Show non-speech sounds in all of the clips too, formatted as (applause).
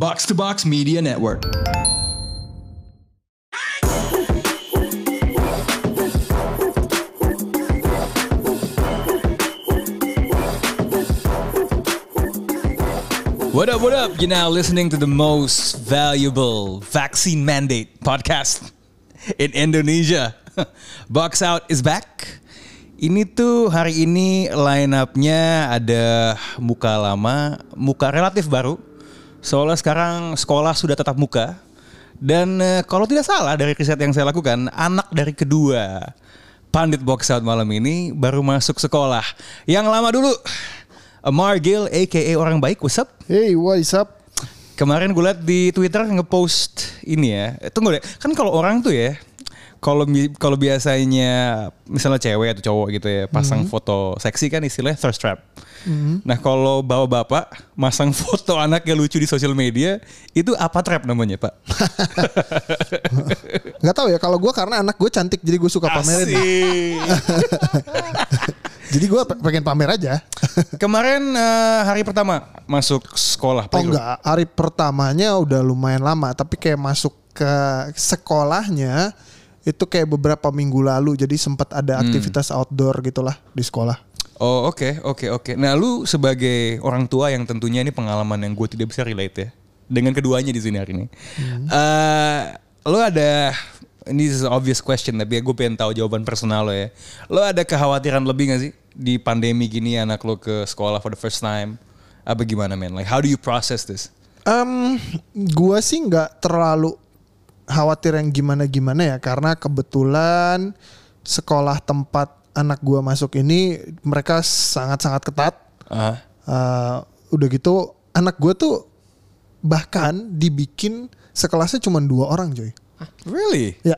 Box to Box Media Network. What up, what up? You're now listening to the most valuable vaccine mandate podcast in Indonesia. (laughs) Box Out is back. Ini tuh hari ini line up-nya ada muka lama, muka relatif baru. Soalnya sekarang sekolah sudah tetap muka. Dan eh, kalau tidak salah dari riset yang saya lakukan, anak dari kedua Pandit Box Out malam ini baru masuk sekolah. Yang lama dulu, Amar Gil aka orang baik, what's up? Hey, what's up? Kemarin gue liat di Twitter ngepost ini ya. Eh, Tunggu deh, kan kalau orang tuh ya, kalau kalau biasanya misalnya cewek atau cowok gitu ya, pasang foto seksi kan istilahnya thirst trap. Nah kalau bawa bapak masang (laughs) foto anaknya lucu di sosial media, itu apa trap namanya pak? (laughs) Nggak tahu ya kalau gue karena anak gue cantik jadi gue suka pamerin. (laughs) Jadi gue pe- pengen pamer aja. Kemarin eh, hari pertama masuk sekolah. Oh enggak, hari pertamanya udah lumayan lama tapi kayak masuk ke sekolahnya itu kayak beberapa minggu lalu jadi sempat ada aktivitas outdoor gitulah di sekolah. Oh oke oke oke. Nah lu sebagai orang tua yang tentunya ini pengalaman yang gue tidak bisa relate ya dengan keduanya di sini hari ini. Eh, lu ada ini is an obvious question tapi gue pengen tahu jawaban personal lo ya. Lo ada kekhawatiran lebih gak sih di pandemi gini anak lo ke sekolah for the first time? Apa gimana men? Like how do you process this? Em, gue sih nggak terlalu khawatir yang gimana-gimana ya karena kebetulan sekolah tempat anak gue masuk ini mereka sangat-sangat ketat. Ah, Eh, udah gitu anak gue tuh bahkan dibikin sekelasnya cuma dua orang coy. really? Ya,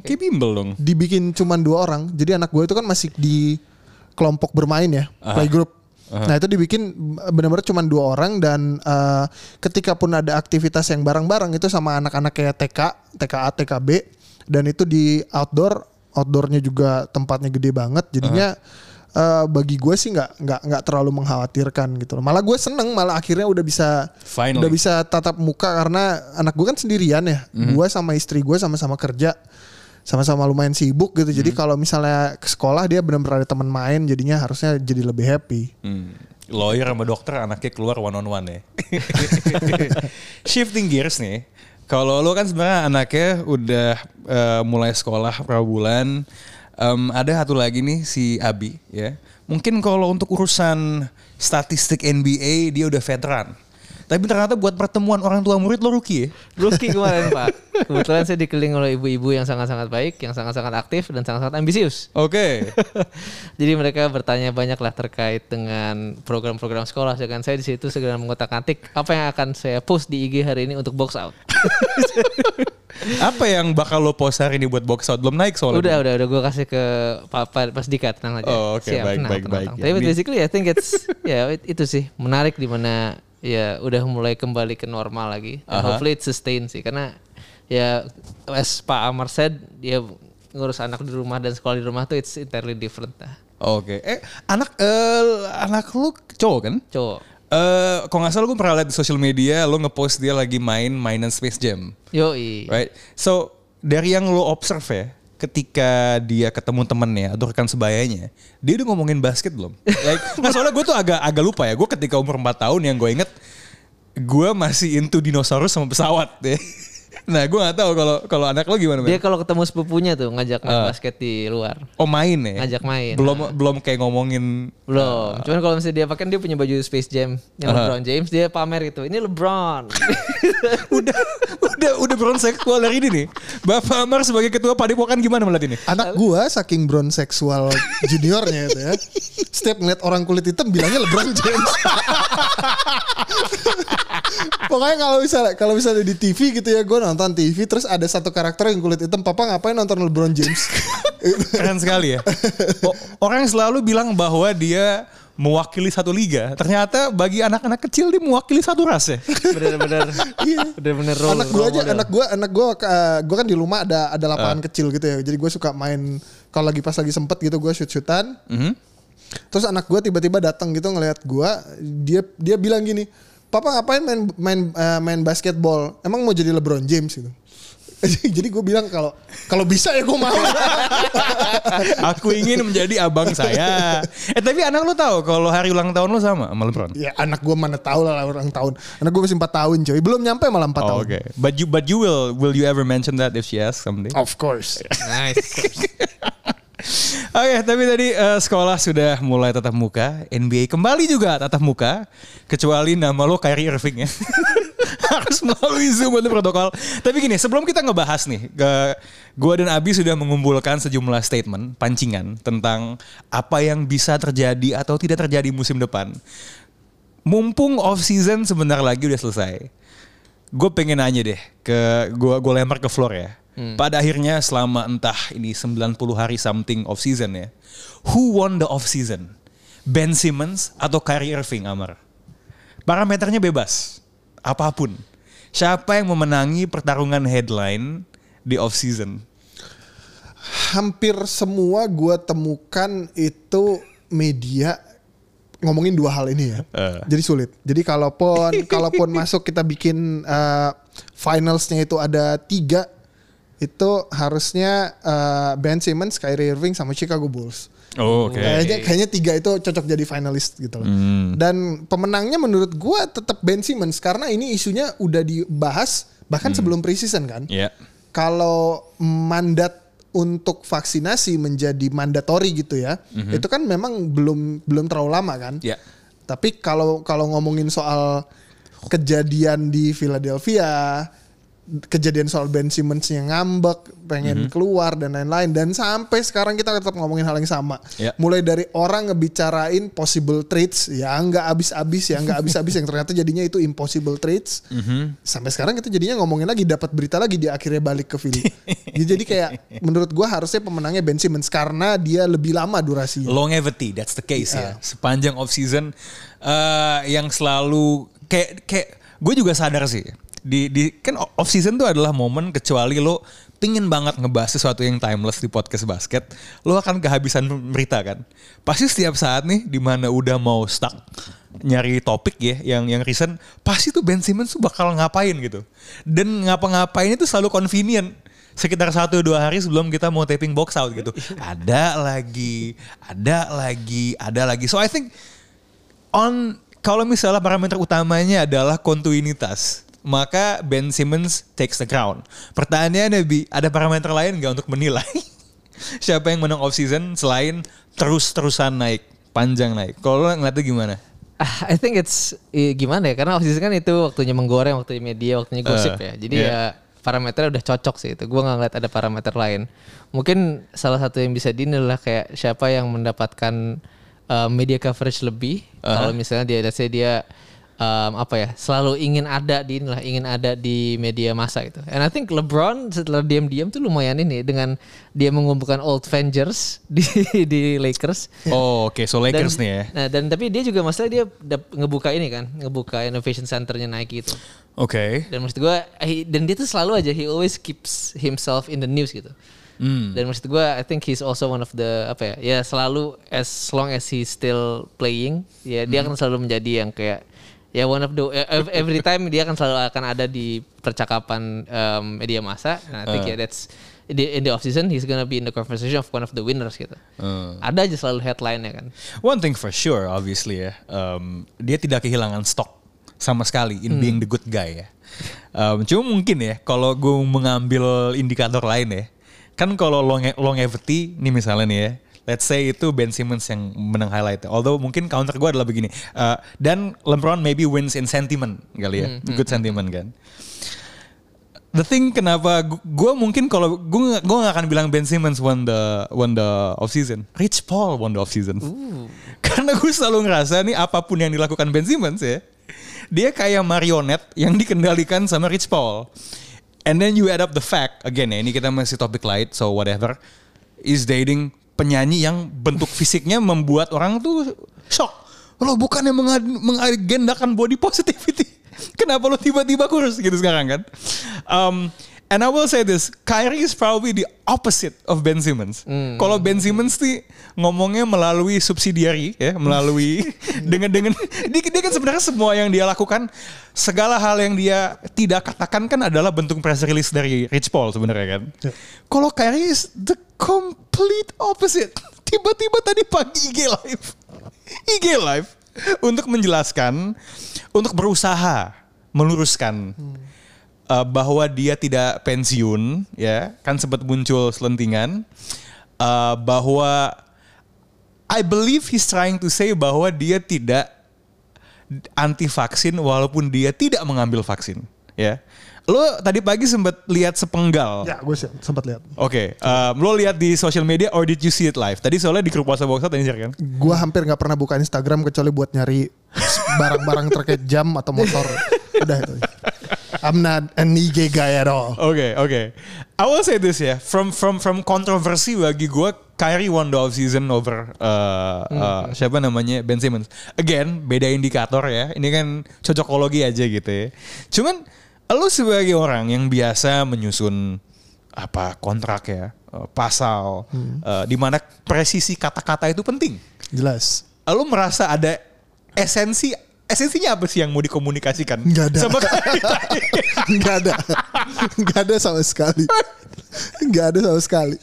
Kayak bimbel dong. dibikin cuma dua orang. Jadi anak gue itu kan masih di kelompok bermain ya, playgroup. Nah itu dibikin benar-benar cuma dua orang dan eh, ketika pun ada aktivitas yang bareng-bareng itu sama anak-anak kayak TK, TKA, TKB dan itu di outdoor, outdoornya juga tempatnya gede banget. Jadinya eh, bagi gue sih nggak nggak nggak terlalu mengkhawatirkan gitu loh. Malah gue seneng, malah akhirnya udah bisa Finally. udah bisa tatap muka karena anak gue kan sendirian ya. Gue sama istri gue sama-sama kerja sama-sama lumayan sibuk gitu. Jadi kalau misalnya ke sekolah dia benar-benar ada teman main, jadinya harusnya jadi lebih happy. Hmm. Lawyer sama dokter anaknya keluar one on one ya. (laughs) Shifting gears nih. Kalau lo kan sebenarnya anaknya udah eh, mulai sekolah berapa bulan. Em, ada satu lagi nih si Abi ya. Mungkin kalau untuk urusan statistik NBA dia udah veteran. Tapi ternyata buat pertemuan orang tua murid lo rookie ya. Rookie kemarin (laughs) Pak. Kebetulan saya dikeliling oleh ibu-ibu yang sangat-sangat baik, yang sangat-sangat aktif dan sangat-sangat ambisius. Oke. (laughs) Jadi mereka bertanya banyak lah terkait dengan program-program sekolah. Sedangkan saya di situ segera mengotak-atik apa yang akan saya post di IG hari ini untuk box out. (laughs) Apa yang bakal lo post hari ini buat box out? Belum naik soalnya. udah, udah, udah gue kasih ke Papa Pas Dika tenang aja. Oh, oke, baik, baik, baik. Tapi Ya, di- basically I think it's ya it- itu sih menarik di mana ya udah mulai kembali ke normal lagi. Dan Aha. hopefully it sustain sih karena ya as Pak Amar said dia ngurus anak di rumah dan sekolah di rumah tuh it's entirely different lah. Oke. Eh anak eh anak lu cowok kan? Cowok. Eh, kalau nggak salah gue pernah lihat di sosial media lo ngepost dia lagi main mainan Space Jam, Yoi. right? So dari yang lo observe ya, ketika dia ketemu temennya atau rekan sebayanya, dia udah ngomongin basket belum? Like, nah soalnya gue tuh agak agak lupa ya, gue ketika umur 4 tahun yang gue inget, gue masih into dinosaurus sama pesawat deh. Nah gue nggak tahu kalau kalau anak lo gimana? Dia kalau ketemu sepupunya tuh ngajak main Ah. basket di luar. Oh main ya? Ngajak main. Belum belum kayak ngomongin Belum. Cuman kalau misalnya dia pakai dia punya baju Space Jam yang Aha. LeBron James dia pamer itu. Ini LeBron. (laughs) udah udah udah bron seksual dari ini nih. Bapak Amar sebagai ketua padepokan gimana melihat ini? Anak gua saking brown seksual juniornya itu ya. Setiap ngeliat orang kulit hitam bilangnya LeBron James. (laughs) Pokoknya kalau misalnya kalau misalnya di TV gitu ya, gue nonton TV terus ada satu karakter yang kulit hitam, papa ngapain nonton LeBron James? (laughs) Keren sekali ya. Orang selalu bilang bahwa dia mewakili satu liga. Ternyata bagi anak-anak kecil dia mewakili satu ras ya. (laughs) Bener-bener. Iya. Bener-bener role- anak gue aja, model. anak gue, anak gue, gue kan di rumah ada ada lapangan kecil gitu ya. Jadi gue suka main kalau lagi pas lagi sempet gitu gue shoot shootan. Mhm. Terus anak gue tiba-tiba datang gitu ngelihat gue, dia dia bilang gini, papa ngapain main main eh, main basketball? Emang mau jadi LeBron James gitu. (laughs) jadi gue bilang kalau kalau bisa ya gue mau. (laughs) Aku ingin menjadi abang saya. Eh tapi anak lu tahu kalau hari ulang tahun lu sama sama LeBron? ya anak gue mana tahu lah orang tahun. Anak gue masih 4 tahun coy. Belum nyampe malah 4 Oh, tahun. Oke. But you but you will will you ever mention that if she asks someday? Of course. Nice. (laughs) Oke, tapi tadi eh, sekolah sudah mulai tatap muka, NBA kembali juga tatap muka, kecuali nama lo Kyrie Irving ya. (laughs) Harus melalui Zoom untuk protokol. Tapi gini, sebelum kita ngebahas nih, gua dan Abi sudah mengumpulkan sejumlah statement, pancingan tentang apa yang bisa terjadi atau tidak terjadi musim depan. Mumpung off season sebentar lagi udah selesai. Gue pengen nanya deh ke gua gue lempar ke floor ya. Pada akhirnya selama entah ini 90 hari something off season ya. Who won the off season? Ben Simmons atau Kyrie Irving Amar? Parameternya bebas. Apa pun. Siapa yang memenangi pertarungan headline di off season? Hampir semua gue temukan itu media ngomongin dua hal ini ya. Eh. Jadi sulit. Jadi kalaupun kalaupun (laughs) masuk kita bikin eh, finalsnya itu ada tiga itu harusnya eh, Ben Simmons, Kyrie Irving sama Chicago Bulls. Oh, oke. Kayaknya kayaknya tiga itu cocok jadi finalis gitu loh. Dan pemenangnya menurut gua tetap Ben Simmons karena ini isunya udah dibahas bahkan sebelum preseason kan. Ya. Kalau mandat untuk vaksinasi menjadi mandatori gitu ya, itu kan memang belum belum terlalu lama kan. Ya. Tapi kalau kalau ngomongin soal kejadian di Philadelphia, kejadian soal Ben Simmons yang ngambek, pengen keluar dan lain-lain dan sampai sekarang kita tetap ngomongin hal yang sama. Ya. Mulai dari orang ngebicarain possible trades ya nggak habis-habis ya nggak habis-habis yang ternyata jadinya itu impossible trades. Sampai sekarang kita jadinya ngomongin lagi dapat berita lagi dia akhirnya balik ke Philly. Ya, Jadi kayak menurut gua harusnya pemenangnya Ben Simmons karena dia lebih lama durasinya. longevity that's the case ya sepanjang off season eh, yang selalu kayak kayak gue juga sadar sih di di kan off season tuh adalah momen kecuali lo pingin banget ngebahas sesuatu yang timeless di podcast basket lo akan kehabisan berita kan pasti setiap saat nih di mana udah mau stuck nyari topik ya yang yang recent pasti tuh Ben Simmons tuh bakal ngapain gitu dan ngapa-ngapain itu selalu convenient sekitar satu dua hari sebelum kita mau taping box out gitu. Ada lagi, ada lagi, ada lagi. So I think on kalau misalnya parameter utamanya adalah kontinuitas, maka Ben Simmons takes the crown. Pertanyaannya Bi, ada parameter lain nggak untuk menilai (laughs) siapa yang menang off season selain terus-terusan naik, panjang naik. Kalau lo ngeliatnya gimana? Ah, I think it's eh, gimana ya karena season kan itu waktunya menggoreng, waktunya media, waktunya gosip Eh, ya. Jadi yeah. ya parameternya udah cocok sih itu. Gue nggak ngeliat ada parameter lain. Mungkin salah satu yang bisa dinilai adalah kayak siapa yang mendapatkan uh, media coverage lebih. Kalau misalnya dia, let's say dia um, apa ya, selalu ingin ada di inilah, ingin ada di media massa gitu. And I think LeBron setelah diam-diam tuh lumayan ini dengan dia mengumpulkan old Avengers (laughs) di di Lakers. Oh oke, so Lakers dan, nih ya. Nah, dan tapi dia juga masalah dia ngebuka ini kan, ngebuka innovation centernya Nike itu. Oke. Dan maksud gue, dan dia tuh selalu aja he always keeps himself in the news gitu. Hmm. Dan maksud gue, I think he's also one of the apa ya, ya selalu as long as he's still playing, ya dia Hmm. akan selalu menjadi yang kayak ya one of the ev- every time dia akan selalu akan ada di percakapan um, media massa. Dan I think Uh. ya that's in the, in the off season he's gonna be in the conversation of one of the winners gitu. Uh. Ada aja selalu headline-nya kan. One thing for sure, obviously ya, um, dia tidak kehilangan stok sama sekali in being the good guy ya. Um, cuma mungkin ya, kalau gue mengambil indikator lain ya, kan kalau longe- longevity, nih misalnya nih ya, let's say itu Ben Simmons yang menang highlight. Although mungkin counter gue adalah begini, uh, dan LeBron maybe wins in sentiment kali ya, good sentiment kan. The thing kenapa gue mungkin kalau gue gue gak akan bilang Ben Simmons won the won the off season, Rich Paul won the off season. (laughs) Karena gue selalu ngerasa nih apa pun yang dilakukan Ben Simmons ya, dia kayak marionet yang dikendalikan sama Rich Paul. And then you add up the fact again ya ini kita masih topik light so whatever is dating penyanyi yang bentuk fisiknya membuat orang tuh shock. Lo bukannya mengad- mengagendakan body positivity. (laughs) Kenapa lo tiba-tiba kurus gitu sekarang kan? Um, And I will say this, Kyrie is probably the opposite of Ben Simmons. Kalau Ben Simmons nih ngomongnya melalui subsidiary ya, melalui (laughs) dengan dengan dia, dia kan sebenarnya semua yang dia lakukan segala hal yang dia tidak katakan kan adalah bentuk press release dari Rich Paul sebenarnya kan. Kalau Kyrie is the complete opposite. Tiba-tiba tadi pagi IG live. IG live untuk menjelaskan untuk berusaha meluruskan uh, bahwa dia tidak pensiun ya kan sempat muncul selentingan uh, bahwa I believe he's trying to say bahwa dia tidak anti vaksin walaupun dia tidak mengambil vaksin ya lo tadi pagi sempat lihat sepenggal Ya, gue sempat lihat. Oke, um, lo lihat di social media or did you see it live? Tadi soalnya di grup WhatsApp Boxat Anjir kan? Gue hampir nggak pernah buka Instagram kecuali buat nyari barang-barang terkait jam atau motor. Udah itu. I'm not an IG guy at all. Oke, oke. I will say this ya, from from from kontroversi bagi gue Kyrie won the season over uh, uh, siapa namanya Ben Simmons. Again, beda indikator ya. Ini kan cocokologi aja gitu ya. Cuman lo sebagai orang yang biasa menyusun apa kontrak ya, uh, pasal, uh, di mana presisi kata-kata itu penting. Jelas. Lo merasa ada esensi esensinya apa sih yang mau dikomunikasikan? Nggak ada. Sama? (laughs) Nggak ada. Nggak ada sama sekali. Nggak ada sama sekali.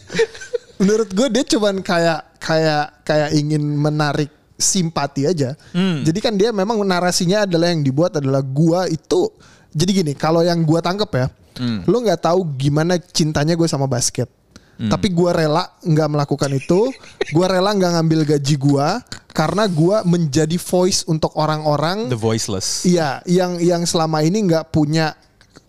Menurut gue dia cuman kayak kayak kayak ingin menarik simpati aja. Jadi kan dia memang narasinya adalah yang dibuat adalah gua itu. Jadi gini, kalau yang gua tangkep ya, lu nggak tahu gimana cintanya gue sama basket. Tapi gua rela nggak melakukan itu. Gua rela nggak ngambil gaji gua karena gua menjadi voice untuk orang-orang The voiceless. Iya, yang yang selama ini nggak punya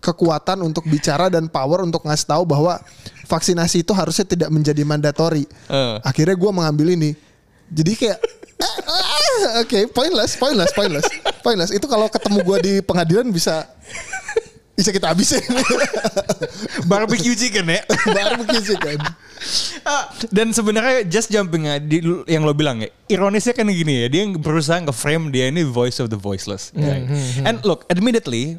kekuatan untuk bicara dan power untuk ngasih tahu bahwa vaksinasi itu harusnya tidak menjadi mandatori. Eh. Akhirnya gue mengambil ini. Jadi kayak (laughs) oke, pointless, pointless, pointless, pointless. Itu kalau ketemu gue di pengadilan bisa bisa kita habisin. (laughs) Barbecue chicken ya. (laughs) Barbecue sih kan. Ah, Dan sebenarnya just jumping ya, di, yang lo bilang ya, ironisnya kan gini ya, dia berusaha nge-frame dia ini voice of the voiceless. right? And look, admittedly,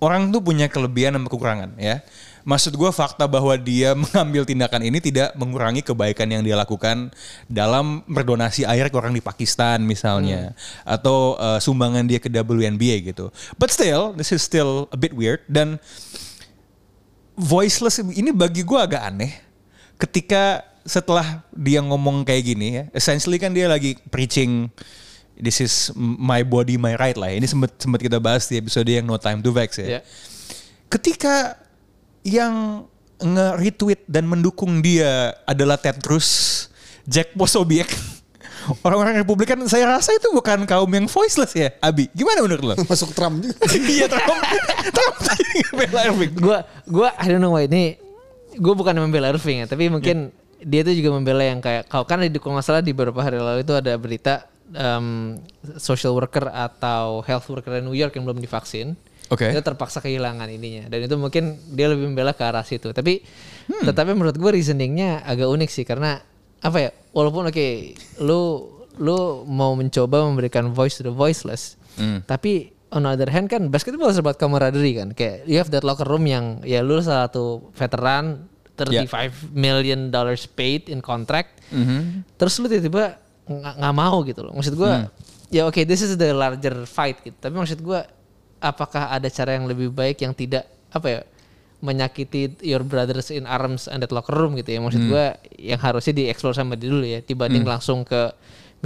orang tuh punya kelebihan dan kekurangan ya. Maksud gue fakta bahwa dia (laughs) mengambil tindakan ini tidak mengurangi kebaikan yang dia lakukan dalam berdonasi air ke orang di Pakistan misalnya. Atau uh, sumbangan dia ke WNBA gitu. But still, this is still a bit weird. Dan voiceless ini bagi gue agak aneh ketika setelah dia ngomong kayak gini ya essentially kan dia lagi preaching this is my body my right lah ini sempat sempat kita bahas di episode yang no time to vex ya Ya. ketika yang nge-retweet dan mendukung dia adalah Ted Cruz, Jack Posobiec, (laughs) orang-orang Republikan, saya rasa itu bukan kaum yang voiceless ya, Abi. Gimana menurut lo? (laughs) Masuk Trump juga. (laughs) Iya Trump, Trump tadi ngebela Irving. Gua gua I don't know why ini gue bukan membela Irving ya, tapi mungkin dia tuh juga membela yang kayak kalau kan di kalau nggak salah di beberapa hari lalu itu ada berita um, social worker atau health worker di New York yang belum divaksin. Oke. Itu terpaksa kehilangan ininya dan itu mungkin dia lebih membela ke arah situ. Tapi tetapi menurut gue reasoningnya agak unik sih karena apa ya? Walaupun oke lu lu mau mencoba memberikan voice to the voiceless, tapi on the other hand kan basketball about camaraderie kan. Kayak you have that locker room yang ya lu salah satu veteran 35 million dollars paid in contract. Terus lu tiba-tiba nggak mau gitu loh. Maksud gua ya oke this is the larger fight gitu. Tapi maksud gua apakah ada cara yang lebih baik yang tidak apa ya menyakiti your brothers in arms and that locker room gitu ya. Maksud gua yang harusnya dieksplor sama dia dulu ya dibanding langsung ke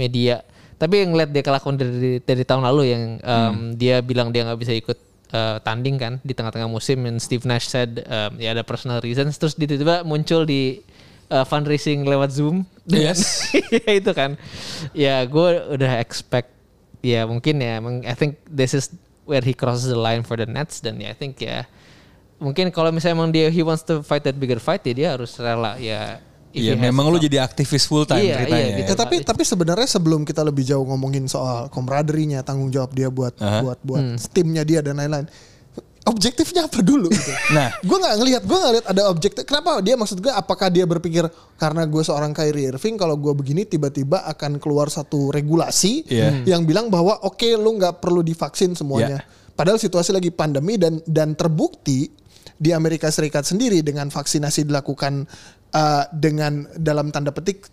media. Tapi yang ngeliat dia kelakuan dari dari tahun lalu yang um, dia bilang dia nggak bisa ikut uh, tanding kan di tengah-tengah musim dan Steve Nash said um, ya ada personal reasons terus dia tiba-tiba muncul di uh, fundraising lewat Zoom. Yes. (laughs) ya itu kan. Ya gue udah expect ya mungkin ya I think this is where he crosses the line for the Nets dan ya I think ya mungkin kalau misalnya emang dia he wants to fight that bigger fight ya dia harus rela ya Iya he has memang lu to- jadi aktivis full time Iya, ceritanya. iya, ya. gitu. Ya, tapi tapi sebenarnya sebelum kita lebih jauh ngomongin soal komraderinya, tanggung jawab dia buat buat buat timnya dia dan lain-lain. Objektifnya apa dulu gitu. (laughs) Nah. gue nggak ngelihat, gue nggak lihat ada objektif. Kenapa dia maksud gue? Apakah dia berpikir karena gue seorang Kyrie Irving, kalau gue begini tiba-tiba akan keluar satu regulasi Iya. yang bilang bahwa oke lu nggak perlu divaksin semuanya. Padahal situasi lagi pandemi dan dan terbukti di Amerika Serikat sendiri dengan vaksinasi dilakukan uh, dengan dalam tanda petik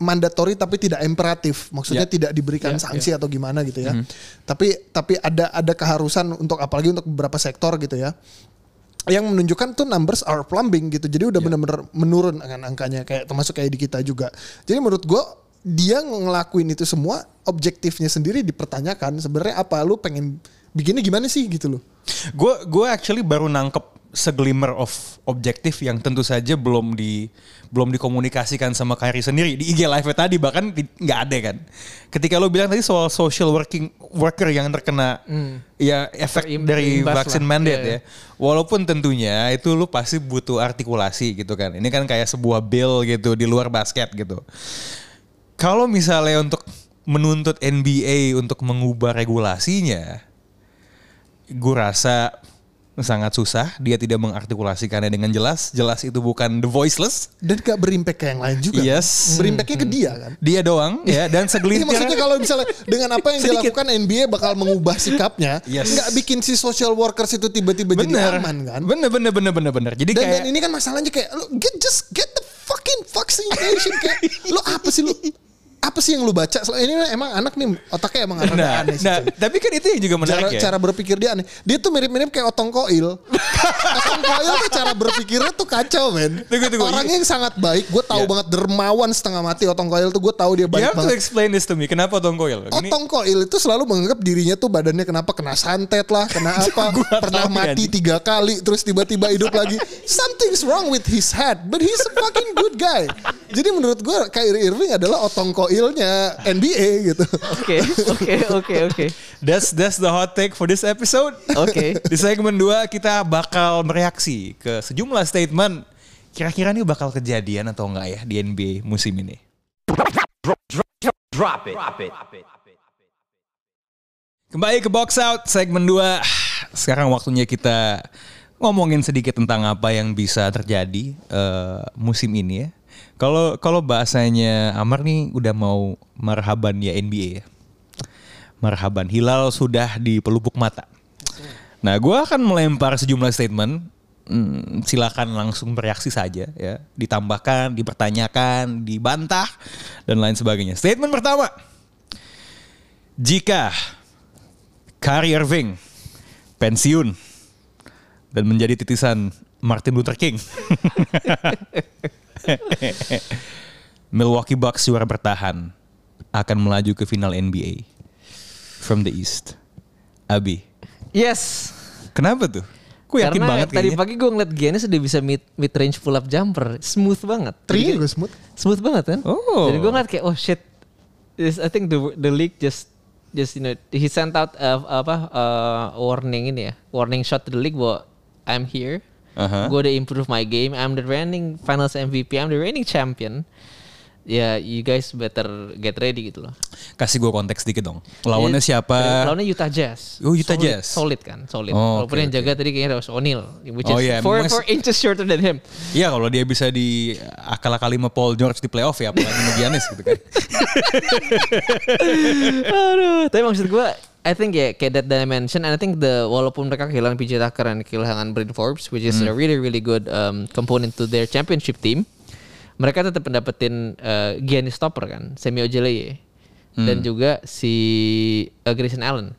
mandatori tapi tidak imperatif maksudnya Ya. tidak diberikan Ya, sanksi atau gimana gitu ya tapi tapi ada ada keharusan untuk apalagi untuk beberapa sektor gitu ya yang menunjukkan tuh numbers are plumbing gitu. Jadi udah benar-benar menurun kan angkanya kayak termasuk kayak di kita juga. Jadi menurut gua dia ngelakuin itu semua objektifnya sendiri dipertanyakan sebenarnya apa lu pengen bikinnya gimana sih gitu loh. Gue gue actually baru nangkep seglimmer of objektif yang tentu saja belum di belum dikomunikasikan sama Kyrie sendiri di IG live tadi bahkan nggak ada kan. Ketika lo bilang tadi soal social working worker yang terkena ya efek Terim- dari vaksin lah. mandate Iya, ya. Walaupun tentunya itu lo pasti butuh artikulasi gitu kan. Ini kan kayak sebuah bill gitu di luar basket gitu. Kalau misalnya untuk menuntut NBA untuk mengubah regulasinya, gue rasa sangat susah. Dia tidak mengartikulasikannya dengan jelas. Jelas itu bukan the voiceless. Dan gak berimpact ke yang lain juga. Yes. Berimpactnya ke dia kan. Dia doang ya dan (laughs) Ini segelintir. maksudnya kalau misalnya dengan apa yang Sedikit. dilakukan NBA bakal mengubah sikapnya, Yes. nggak bikin si social workers itu tiba-tiba jadi aman kan? bener bener bener bener bener. Jadi Dan, kayak dan ini kan masalahnya kayak lu get just get the fucking vaccination kayak lu apa sih lu apa sih yang lu baca? Ini emang anak nih otaknya emang nah, aneh sih. nah, tapi kan itu yang juga menarik cara, ya. cara berpikir dia aneh. Dia tuh mirip-mirip kayak otong koil. (laughs) otong koil tuh cara berpikirnya tuh kacau men. Tunggu, tunggu. Orangnya yang sangat baik. Gue tahu Iya. banget dermawan setengah mati otong koil tuh gue tahu dia You baik have to banget. explain this to me. Kenapa Otong Koil? Otong koil itu selalu menganggap dirinya tuh badannya kenapa kena santet lah, kena (laughs) apa, pernah mati anjing. tiga kali, terus tiba-tiba hidup lagi. Something's wrong with his head, but he's a fucking good guy. Jadi menurut gue Kyrie Irving adalah otong koilnya NBA gitu. Oke, oke, oke, oke. That's that's the hot take for this episode. Oke. Di segmen 2 kita bakal mereaksi ke sejumlah statement. Kira-kira ini bakal kejadian atau enggak ya di NBA musim ini? Drop it. Drop it. Kembali ke box out segmen 2. Sekarang waktunya kita ngomongin sedikit tentang apa yang bisa terjadi eh, musim ini ya. Kalau kalau bahasanya Amar nih udah mau marhaban ya NBA ya. Marhaban Hilal sudah di pelupuk mata. Nah, gue akan melempar sejumlah statement. Hmm, silakan langsung bereaksi saja ya. Ditambahkan, dipertanyakan, dibantah dan lain sebagainya. Statement pertama. Jika Kyrie Irving pensiun dan menjadi titisan Martin Luther King. (laughs) (laughs) Milwaukee Bucks juara bertahan akan melaju ke final NBA from the East. Abi, Yes. kenapa tuh? Gue yakin Karena banget tadi kayaknya. pagi gue ngeliat Giannis udah bisa mid mid range pull up jumper, smooth banget. Tri Jadi- juga smooth. smooth banget kan? Oh. Jadi gue ngeliat kayak oh shit, This- I think the the league just just you know he sent out uh, apa uh, warning ini ya, warning shot to the league bahwa I'm here, Aha. gue udah improve my game, I'm the reigning Finals MVP, I'm the reigning champion. Ya, you guys better get ready gitu loh. Kasih gue konteks dikit dong. Lawannya Jadi, siapa? Lawannya Utah Jazz. Oh, Utah Solid- Jazz. Solid kan, solid. Oh, Walaupun oke, yang jaga tadi kayaknya was O'Neal, which Oh, is iya, four, inches shorter than him. Iya kalau dia bisa di akal-akali sama Paul George di playoff ya apalagi sama Giannis gitu kan. (laughs) Aduh, tapi maksud gue, I think ya kayak that dimension, and I think the walaupun mereka kehilangan PJ Tucker dan kehilangan Bryn Forbes, which is a really really good um, component to their championship team, mereka tetap mendapetin uh, Giannis stopper kan, Semi Ojeleye, dan juga si uh, Grayson Allen.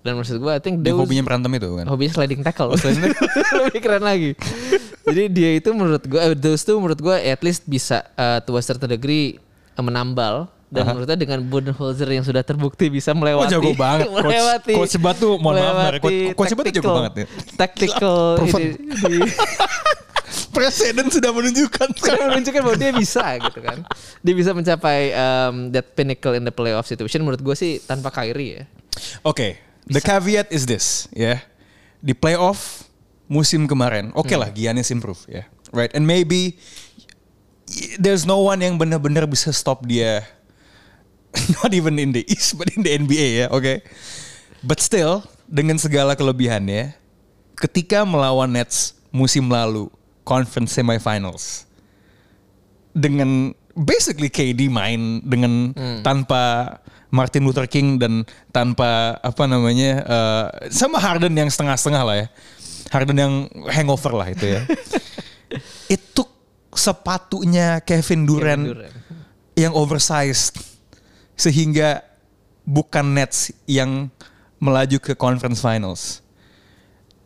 Dan maksud gue, I think Dia hobinya berantem itu kan. hobinya sliding tackle. (laughs) Lebih keren lagi. Jadi dia itu menurut gue, eh, those two menurut gue at least bisa uh, to a certain degree uh, menambal. Dan menurutnya dengan Budenholzer yang sudah terbukti bisa melewati. Oh, jago banget. Coach- melewati. Coach Batu, mohon maaf, Coach- Coach Batu jago banget ya. Tactical (laughs) ini, di, (laughs) Presiden sudah menunjukkan. sudah menunjukkan bahwa dia bisa gitu kan. Dia bisa mencapai um, that pinnacle in the playoff situation. Menurut gue sih tanpa Kyrie ya. Oke, the caveat is this, ya. Di playoff musim kemarin, oke lah Giannis improve, ya. Right, and maybe there's no one yang benar-benar bisa stop dia. (laughs) Not even in the East, but in the NBA ya, oke. But still, dengan segala kelebihannya, ketika melawan Nets musim lalu, conference semifinals, dengan basically KD main dengan tanpa Martin Luther King dan tanpa apa namanya eh, sama Harden yang setengah-setengah lah ya. Harden yang hangover lah itu ya. (laughs) itu sepatunya Kevin Durant, Kevin Durant. yang oversized sehingga bukan Nets yang melaju ke conference finals.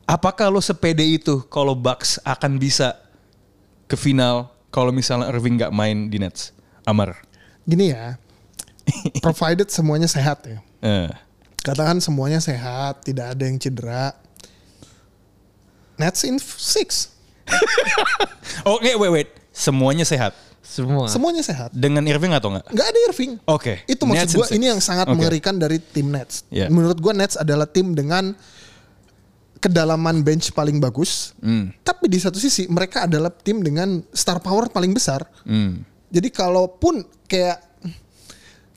Apakah lo sepede itu kalau Bucks akan bisa ke final kalau misalnya Irving nggak main di Nets? Amar. Gini ya, (laughs) provided semuanya sehat ya. Eh. Katakan semuanya sehat, tidak ada yang cedera. Nets in six. (laughs) Oh, wait, wait, wait. Semuanya sehat. Semua. Semuanya sehat. Dengan Irving atau enggak? Nggak ada Irving. Oke. Itu maksud gue ini yang sangat Oke. mengerikan dari tim Nets. Iya. Menurut gue Nets adalah tim dengan kedalaman bench paling bagus. Hmm. Tapi di satu sisi mereka adalah tim dengan star power paling besar. Hmm. Jadi kalaupun kayak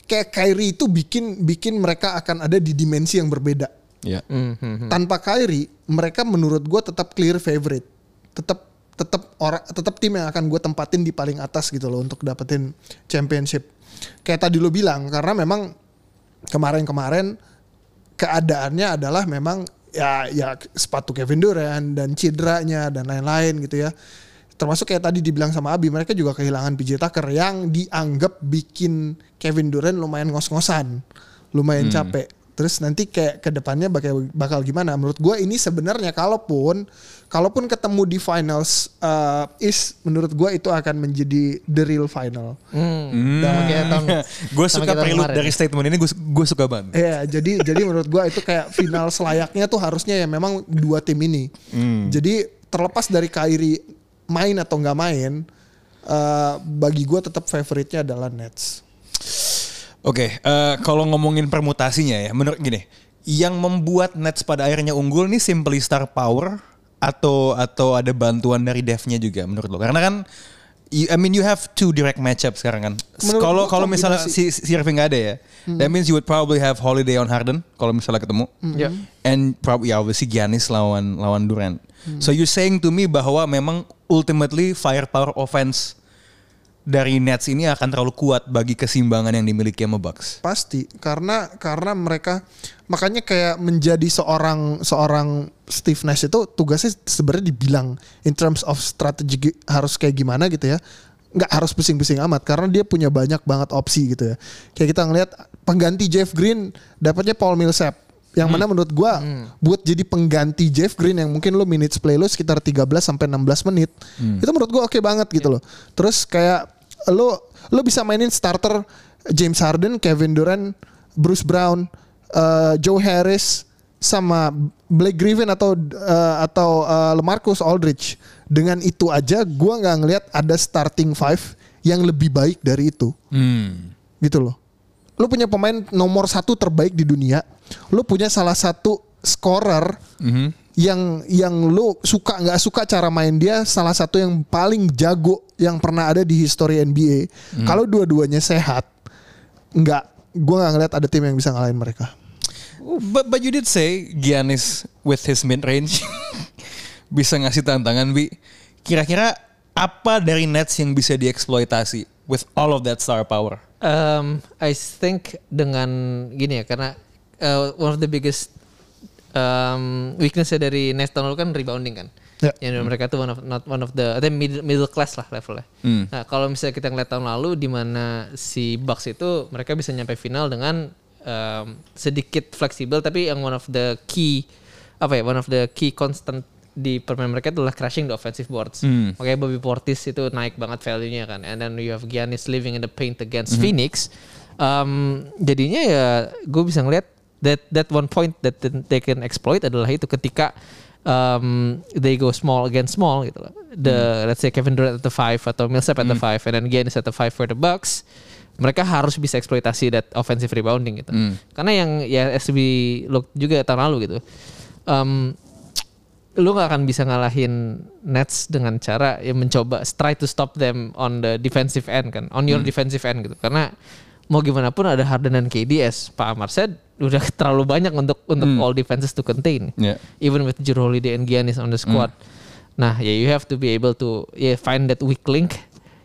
kayak Kyrie itu bikin bikin mereka akan ada di dimensi yang berbeda. Hmm, hmm, hmm. Tanpa Kyrie, mereka menurut gue tetap clear favorite. Tetap tetap orang tetap tim yang akan gue tempatin di paling atas gitu loh untuk dapetin championship. Kayak tadi lo bilang karena memang kemarin-kemarin keadaannya adalah memang ya ya sepatu Kevin Durant dan cederanya dan lain-lain gitu ya. Termasuk kayak tadi dibilang sama Abi, mereka juga kehilangan PJ Tucker yang dianggap bikin Kevin Durant lumayan ngos-ngosan, lumayan capek. Terus nanti kayak ke depannya bakal bakal gimana? Menurut gue ini sebenarnya kalaupun kalaupun ketemu di finals uh, is menurut gue itu akan menjadi the real final. Hmm. Hmm. Tahun (laughs) gue suka prelude dari statement ini gue gue suka banget. Iya, jadi jadi menurut gua itu kayak final selayaknya tuh harusnya ya memang dua tim ini. Jadi terlepas dari Kyrie main atau nggak main, eh, bagi gua tetap favoritnya adalah Nets. Oke, eh, kalau ngomongin permutasinya ya, menurut gini, yang membuat Nets pada akhirnya unggul nih simply star power atau atau ada bantuan dari devnya juga menurut lo? Karena kan, you- I mean you have two direct matchup sekarang kan. Kalau kalau misalnya si, si Irving nggak ada ya, that means you would probably have Holiday on Harden kalau misalnya ketemu, Ya. and probably ya obviously Giannis lawan lawan Durant. So you saying to me bahwa memang ultimately firepower offense dari Nets ini akan terlalu kuat bagi keseimbangan yang dimiliki sama Bucks. Pasti karena karena mereka makanya kayak menjadi seorang seorang Steve Nash itu tugasnya sebenarnya dibilang in terms of strategi harus kayak gimana gitu ya. Nggak harus pusing-pusing amat karena dia punya banyak banget opsi gitu ya. Kayak kita ngelihat pengganti Jeff Green dapatnya Paul Millsap. Yang mana menurut gua buat jadi pengganti Jeff Green yang mungkin lo minutes play lo sekitar 13 sampai 16 menit itu menurut gua oke banget gitu loh. Terus kayak lo lo bisa mainin starter James Harden, Kevin Durant, Bruce Brown, uh, Joe Harris sama Blake Griffin atau uh, atau uh, LaMarcus Aldridge. Dengan itu aja gua nggak ngelihat ada starting five yang lebih baik dari itu. Hmm. Gitu loh. Lo punya pemain nomor satu terbaik di dunia. Lo punya salah satu scorer Mhm. yang yang lu suka nggak suka cara main dia salah satu yang paling jago yang pernah ada di histori NBA. Kalau dua-duanya sehat, nggak gua nggak ngeliat ada tim yang bisa ngalahin mereka. But, but you did say Giannis with his mid range (laughs) bisa ngasih tantangan bi. Kira-kira apa dari Nets yang bisa dieksploitasi with all of that star power? Um, I think dengan gini ya karena uh, one of the biggest um, weaknessnya dari Nets tahun lalu kan rebounding kan. Ya. Yang mereka tuh one of not one of the think middle, middle class lah levelnya. Hmm. Nah kalau misalnya kita ngeliat tahun lalu di mana si Bucks itu mereka bisa nyampe final dengan um, sedikit fleksibel tapi yang one of the key apa ya one of the key constant di permainan mereka adalah crashing the offensive boards. Hmm. Makanya Bobby Portis itu naik banget value-nya kan. And then you have Giannis living in the paint against Phoenix. Um, jadinya ya gue bisa ngeliat that that one point that they can exploit adalah itu ketika um, they go small against small gitu loh. The let's say Kevin Durant at the five atau Millsap at the five and then Giannis at the five for the Bucks. Mereka harus bisa eksploitasi that offensive rebounding gitu. Karena yang ya we look juga tahun lalu gitu. Um, lu nggak akan bisa ngalahin Nets dengan cara ya mencoba try to stop them on the defensive end kan, on your defensive end gitu. Karena mau gimana pun ada Harden dan KD as Pak Amar said udah terlalu banyak untuk untuk all defenses to contain. Yeah. Even with Jrue Holiday and Giannis on the squad. Nah, ya you have to be able to ya find that weak link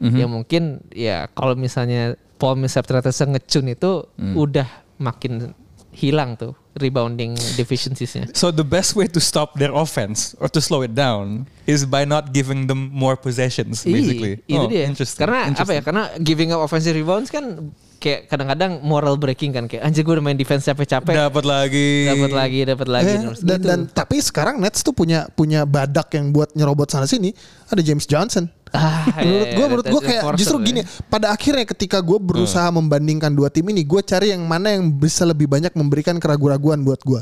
yang mungkin ya kalau misalnya Paul Millsap ternyata sengecun itu udah makin hilang tuh rebounding deficiencies-nya. So the best way to stop their offense or to slow it down is by not giving them more possessions basically. Ih, itu Oh, dia. interesting. Karena apa ya? Interesting. Karena giving up offensive rebounds kan kayak kadang-kadang moral breaking kan kayak anjir gue udah main defense capek-capek. Dapat lagi. Dapat lagi, dapat lagi. Eh, terus dan gitu. dan tapi sekarang Nets tuh punya punya badak yang buat nyerobot sana sini. Ada James Johnson. ah, (laughs) menurut iya, gue menurut gue kayak justru ya. gini pada akhirnya ketika gue berusaha membandingkan dua tim ini gue cari yang mana yang bisa lebih banyak memberikan keraguan-raguan buat gue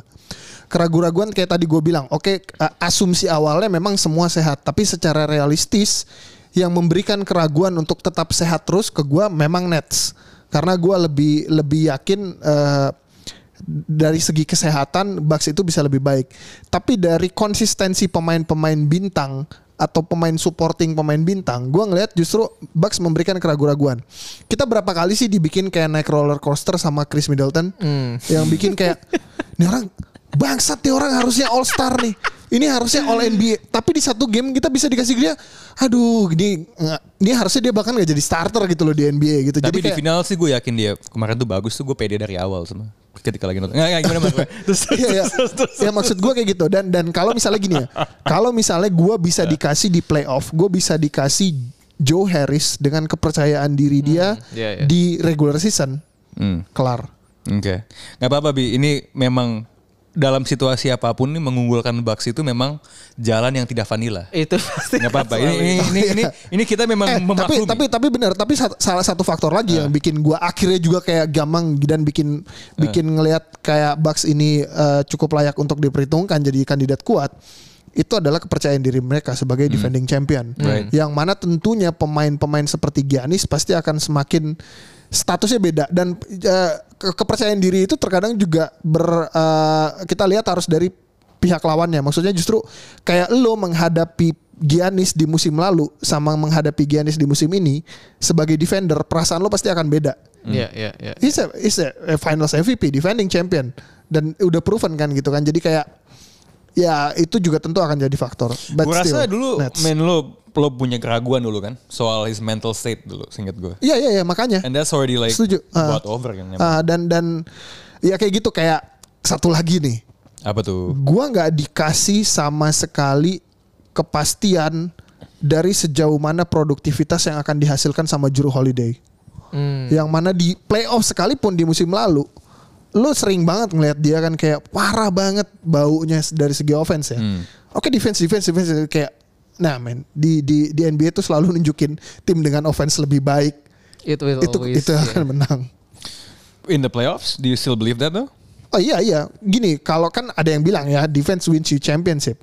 keraguan-raguan kayak tadi gue bilang oke uh, asumsi awalnya memang semua sehat tapi secara realistis yang memberikan keraguan untuk tetap sehat terus ke gue memang Nets karena gue lebih lebih yakin uh, dari segi kesehatan Bucks itu bisa lebih baik. Tapi dari konsistensi pemain-pemain bintang atau pemain supporting pemain bintang, gua ngelihat justru Bucks memberikan keraguan-raguan. Kita berapa kali sih dibikin kayak naik roller coaster sama Chris Middleton, yang bikin kayak (laughs) ini orang bangsat nih orang harusnya All Star nih. Ini harusnya All NBA. Tapi di satu game kita bisa dikasih dia, aduh, ini ini harusnya dia bahkan gak jadi starter gitu loh di NBA gitu. Tapi jadi di kayak, final sih gue yakin dia kemarin tuh bagus tuh gue pede dari awal sama ketika lagi nonton. Nggak, nggak, gimana Mas? (laughs) Terus, Iya ya. terus, terus, Ya maksud gue kayak gitu dan dan kalau misalnya gini ya, (laughs) kalau misalnya gue bisa dikasih di playoff, gue bisa dikasih Joe Harris dengan kepercayaan diri dia iya, iya. di regular season, Hmm. kelar. Oke, nggak apa-apa bi. Ini memang dalam situasi apa pun nih mengunggulkan Bucks itu memang jalan yang tidak vanilla. itu pasti Nggak apa-apa. Ini, ini, ini, ini, ini kita memang Eh, tapi memaklumi. tapi tapi benar, tapi salah satu faktor lagi yang bikin gue akhirnya juga kayak gamang dan bikin bikin ngelihat kayak Bucks ini eh, cukup layak untuk diperhitungkan jadi kandidat kuat. Itu adalah kepercayaan diri mereka sebagai defending champion. Right. Yang mana tentunya pemain-pemain seperti Giannis pasti akan semakin statusnya beda dan ke- kepercayaan diri itu terkadang juga ber eh, kita lihat harus dari pihak lawannya. Maksudnya justru kayak lo menghadapi Giannis di musim lalu sama menghadapi Giannis di musim ini sebagai defender, perasaan lo pasti akan beda. Iya, iya, iya. He's a, he's a Finals MVP, defending champion dan udah proven kan gitu kan. Jadi kayak ya itu juga tentu akan jadi faktor. But gue rasa dulu Nets. main lo lo punya keraguan dulu kan soal his mental state dulu, singkat gue. Iya iya iya makanya. And that's already like Setuju. Bought over kan. Ah, dan dan ya kayak gitu kayak satu lagi nih. Apa tuh? Gua nggak dikasih sama sekali kepastian dari sejauh mana produktivitas yang akan dihasilkan sama Juru Holiday. Hmm. Yang mana di playoff sekalipun di musim lalu lu sering banget ngelihat dia kan kayak parah banget baunya dari segi offense ya. Hmm. Oke defense defense defense kayak nah men di di di NBA tuh selalu nunjukin tim dengan offense lebih baik It will itu always, itu yeah. akan menang. In the playoffs, do you still believe that though? Oh iya iya, gini kalau kan ada yang bilang ya defense wins you championship.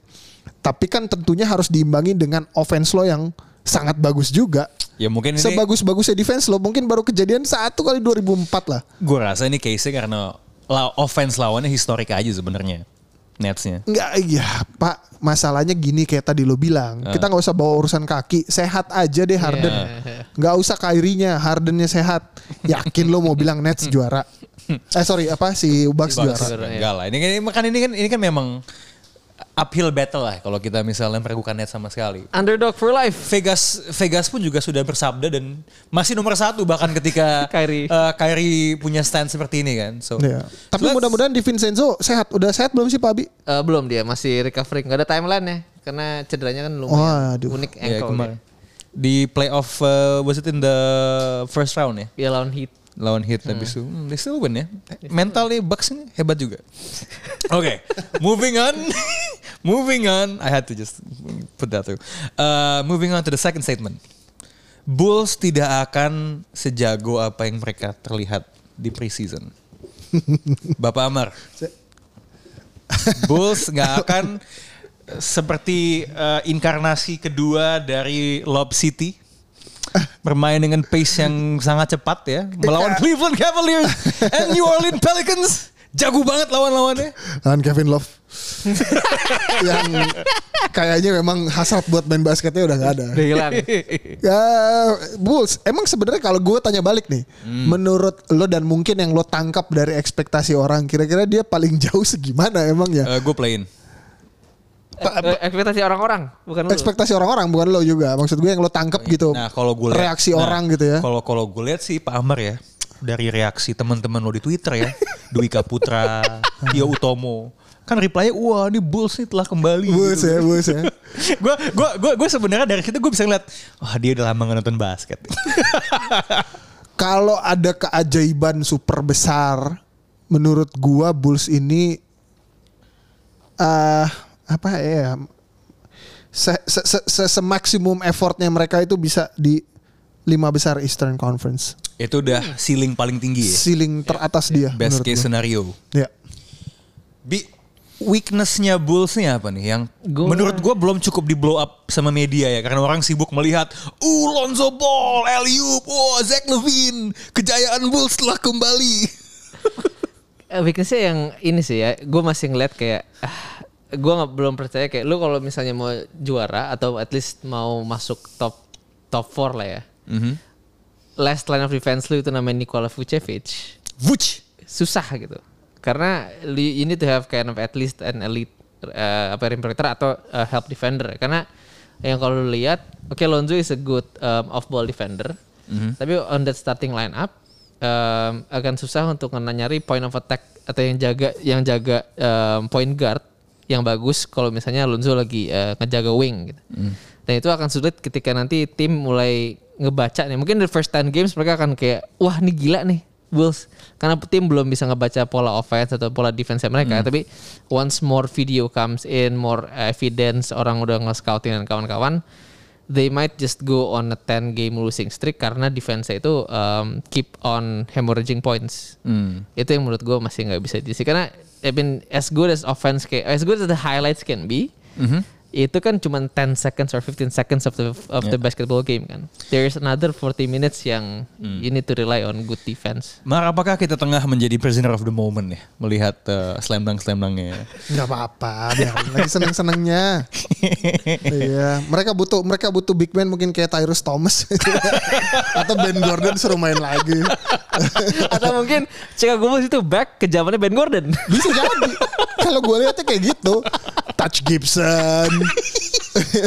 Tapi kan tentunya harus diimbangi dengan offense lo yang sangat bagus juga. Ya mungkin ini Sebagus-bagusnya defense lo mungkin baru kejadian satu kali 2004 lah. gue rasa ini case-nya karena la offense lawannya historik aja sebenarnya. Netsnya. Enggak, iya Pak. Masalahnya gini kayak tadi lo bilang. Kita nggak usah bawa urusan kaki. Sehat aja deh Harden. Iya. Nggak usah Kyrie-nya. Hardennya sehat. Yakin lo mau bilang Nets juara. (laughs) Eh sorry apa si Bucks Bucks. juara. Enggak lah. Ini ini kan ini kan ini kan memang uphill battle lah kalau kita misalnya meragukan Nets sama sekali. Underdog for life. Vegas Vegas pun juga sudah bersabda dan masih nomor satu bahkan ketika (laughs) Kyrie. eh, Kyrie punya stand seperti ini kan. So, Iya. Tapi mudah-mudahan Di Vincenzo sehat. Udah sehat belum sih Pak Abi? Eh, belum dia masih recovery. Gak ada timeline ya. Karena cederanya kan lumayan Waduh. unik ya, ankle kemarin. dia. Di playoff uh, was it in the first round ya? Dia lawan Heat. Lawan Heat habis itu hmm, they still win ya. Mentalnya Bucks ini hebat juga. (laughs) Oke, moving on. (laughs) moving on. I had to just put that through. Uh, moving on to the second statement. Bulls tidak akan sejago apa yang mereka terlihat di preseason. (laughs) Bapak Amar. Bulls nggak akan seperti uh, inkarnasi kedua dari Lob City bermain dengan pace yang sangat cepat ya melawan Cleveland Cavaliers and New Orleans Pelicans jago banget lawan-lawannya Dan Kevin Love (laughs) yang kayaknya memang hasrat buat main basketnya udah nggak ada. Udah hilang. Ya, Bulls. Emang sebenarnya kalau gue tanya balik nih, menurut lo dan mungkin yang lo tangkap dari ekspektasi orang, kira-kira dia paling jauh segimana emang ya? gue playin Eh, ekspektasi orang-orang, bukan lu. Ekspektasi orang-orang bukan lo juga. Maksud gue yang lo tangkap gitu. nah kalau gue lihat reaksi nah, orang gitu ya. kalau kalau gue lihat sih Pak Amar ya dari reaksi teman-teman lo di Twitter ya. (laughs) Dwika Putra, Tio Utomo. Kan reply wah ini Bulls nih telah kembali. Bus ya, bus ya. gue gue gue gue sebenarnya dari situ gue bisa ngeliat wah dia udah lama nonton basket. (laughs) Kalau ada keajaiban super besar, menurut gua Bulls ini eh apa ya? Se, se, se, se- semaksimum effortnya mereka itu bisa di lima besar Eastern Conference. Itu udah ceiling paling tinggi ya. Ceiling teratas dia. Best case gua. scenario. Ya. Bi weaknessnya Bulls nih apa nih yang Gua- menurut gue belum cukup di blow up sama media ya karena orang sibuk melihat uh Lonzo Ball, Eliup, oh Zach Levine, kejayaan Bulls telah kembali. (laughs) Eh, weaknessnya yang ini sih ya, gue masih ngeliat kayak, ah, gue nggak belum percaya kayak lu kalau misalnya mau juara atau at least mau masuk top top 4 lah ya. Last line of defense lu itu namanya Nikola Vucevic, Vuc. susah gitu. Karena lu- you need to have kind of at least an elite uh, apa rim protector atau uh, help defender. Karena yang kalau lu lihat, oke Lonzo is a good um, off ball defender, tapi on that starting lineup um, akan susah untuk nyari point of attack atau yang jaga yang jaga um, point guard yang bagus kalau misalnya Lonzo lagi uh, ngejaga wing gitu. Dan itu akan sulit ketika nanti tim mulai ngebaca nih. Mungkin the first 10 games mereka akan kayak wah ini gila nih Bulls karena tim belum bisa ngebaca pola offense atau pola defense mereka. Tapi once more video comes in more evidence orang udah nge-scouting dan kawan-kawan they might just go on a 10 game losing streak karena defense itu um, keep on hemorrhaging points. Itu yang menurut gue masih nggak bisa diisi. Karena I mean as good as offense kayak as good as the highlights can be mm-hmm. Itu kan cuma 10 seconds or 15 seconds of the of the basketball game kan. There's another 40 minutes yang you need to rely on good defense. Mar, apakah kita tengah menjadi prisoner of the moment ya melihat uh, slam dunk slam dunknya? Nggak apa-apa, lagi seneng-senengnya. (laughs) iya, mereka butuh mereka butuh big man mungkin kayak Tyrus Thomas (laughs) atau Ben Gordon suruh main lagi. Atau mungkin Chicago Bulls itu back ke zamannya Ben Gordon. Bisa jadi. (laughs) Kalau gue lihatnya kayak gitu. Touch Gibson.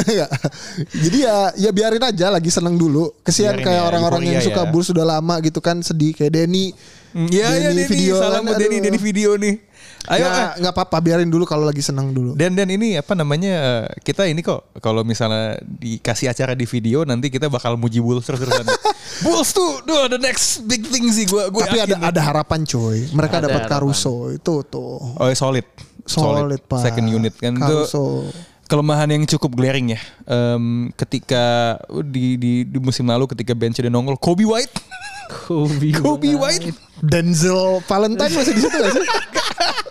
Nggak. (laughs) Jadi ya ya biarin aja lagi seneng dulu. Kesian Biarin kayak ya, orang-orang yang euforia suka ya. Bulls sudah lama gitu kan sedih kayak Denny. Iya iya Denny, salam kan, buat Denny. Denny video nih. Ayo Nggak- ah. nggak apa-apa biarin dulu kalau lagi seneng dulu. Dan dan ini apa namanya eh, kita ini kok kalau misalnya dikasih acara di video nanti kita bakal muji Bulls terus-terusan. (laughs) Bulls tuh, duh the next big thing sih gua gua Tapi ada ada harapan coy. Mereka Ada dapat harapan. Caruso itu tuh. Oh ya, solid. Solid, Pak. Second unit kan Caruso. itu kelemahan yang cukup glaring ya. Em, ketika di, di di musim lalu ketika bench udah nongol Kobe White. Kobe. (laughs) Kobe White. Denzel Valentine masih di situ gak sih? (laughs)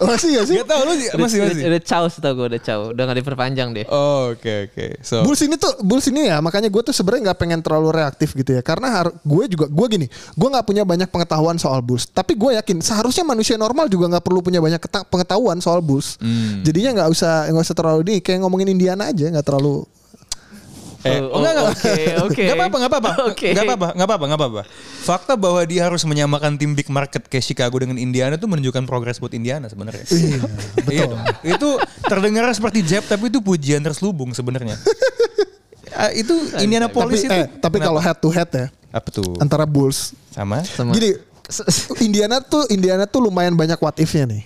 masih gak sih? Gak tau lu Udah, masih udah, masih. udah caw tau gue udah caw. Udah gak diperpanjang deh. Oh, oke oke. So Bulls ini tuh Bulls ini ya makanya gue tuh sebenarnya nggak pengen terlalu reaktif gitu ya karena har- gue juga gue gini gue nggak punya banyak pengetahuan soal Bulls tapi gue yakin seharusnya manusia normal juga nggak perlu punya banyak pengetahuan soal Bulls jadinya nggak usah nggak usah terlalu ini kayak ngomongin Indiana aja nggak terlalu Eh, Oh, oh, enggak, enggak. oke, oke. Enggak apa-apa, enggak apa-apa. (laughs) Enggak apa-apa, enggak apa-apa, enggak apa-apa. Fakta bahwa dia harus menyamakan tim big market kayak Chicago dengan Indiana itu menunjukkan progres buat Indiana sebenarnya. Iya, Iya dong. Itu terdengar seperti jab tapi itu pujian terselubung sebenarnya. Ah, itu Indiana tapi Police itu. eh, tapi kalau head to head ya apa tuh? antara Bulls Sama? Sama. gini (laughs) Indiana tuh Indiana tuh lumayan banyak what if-nya nih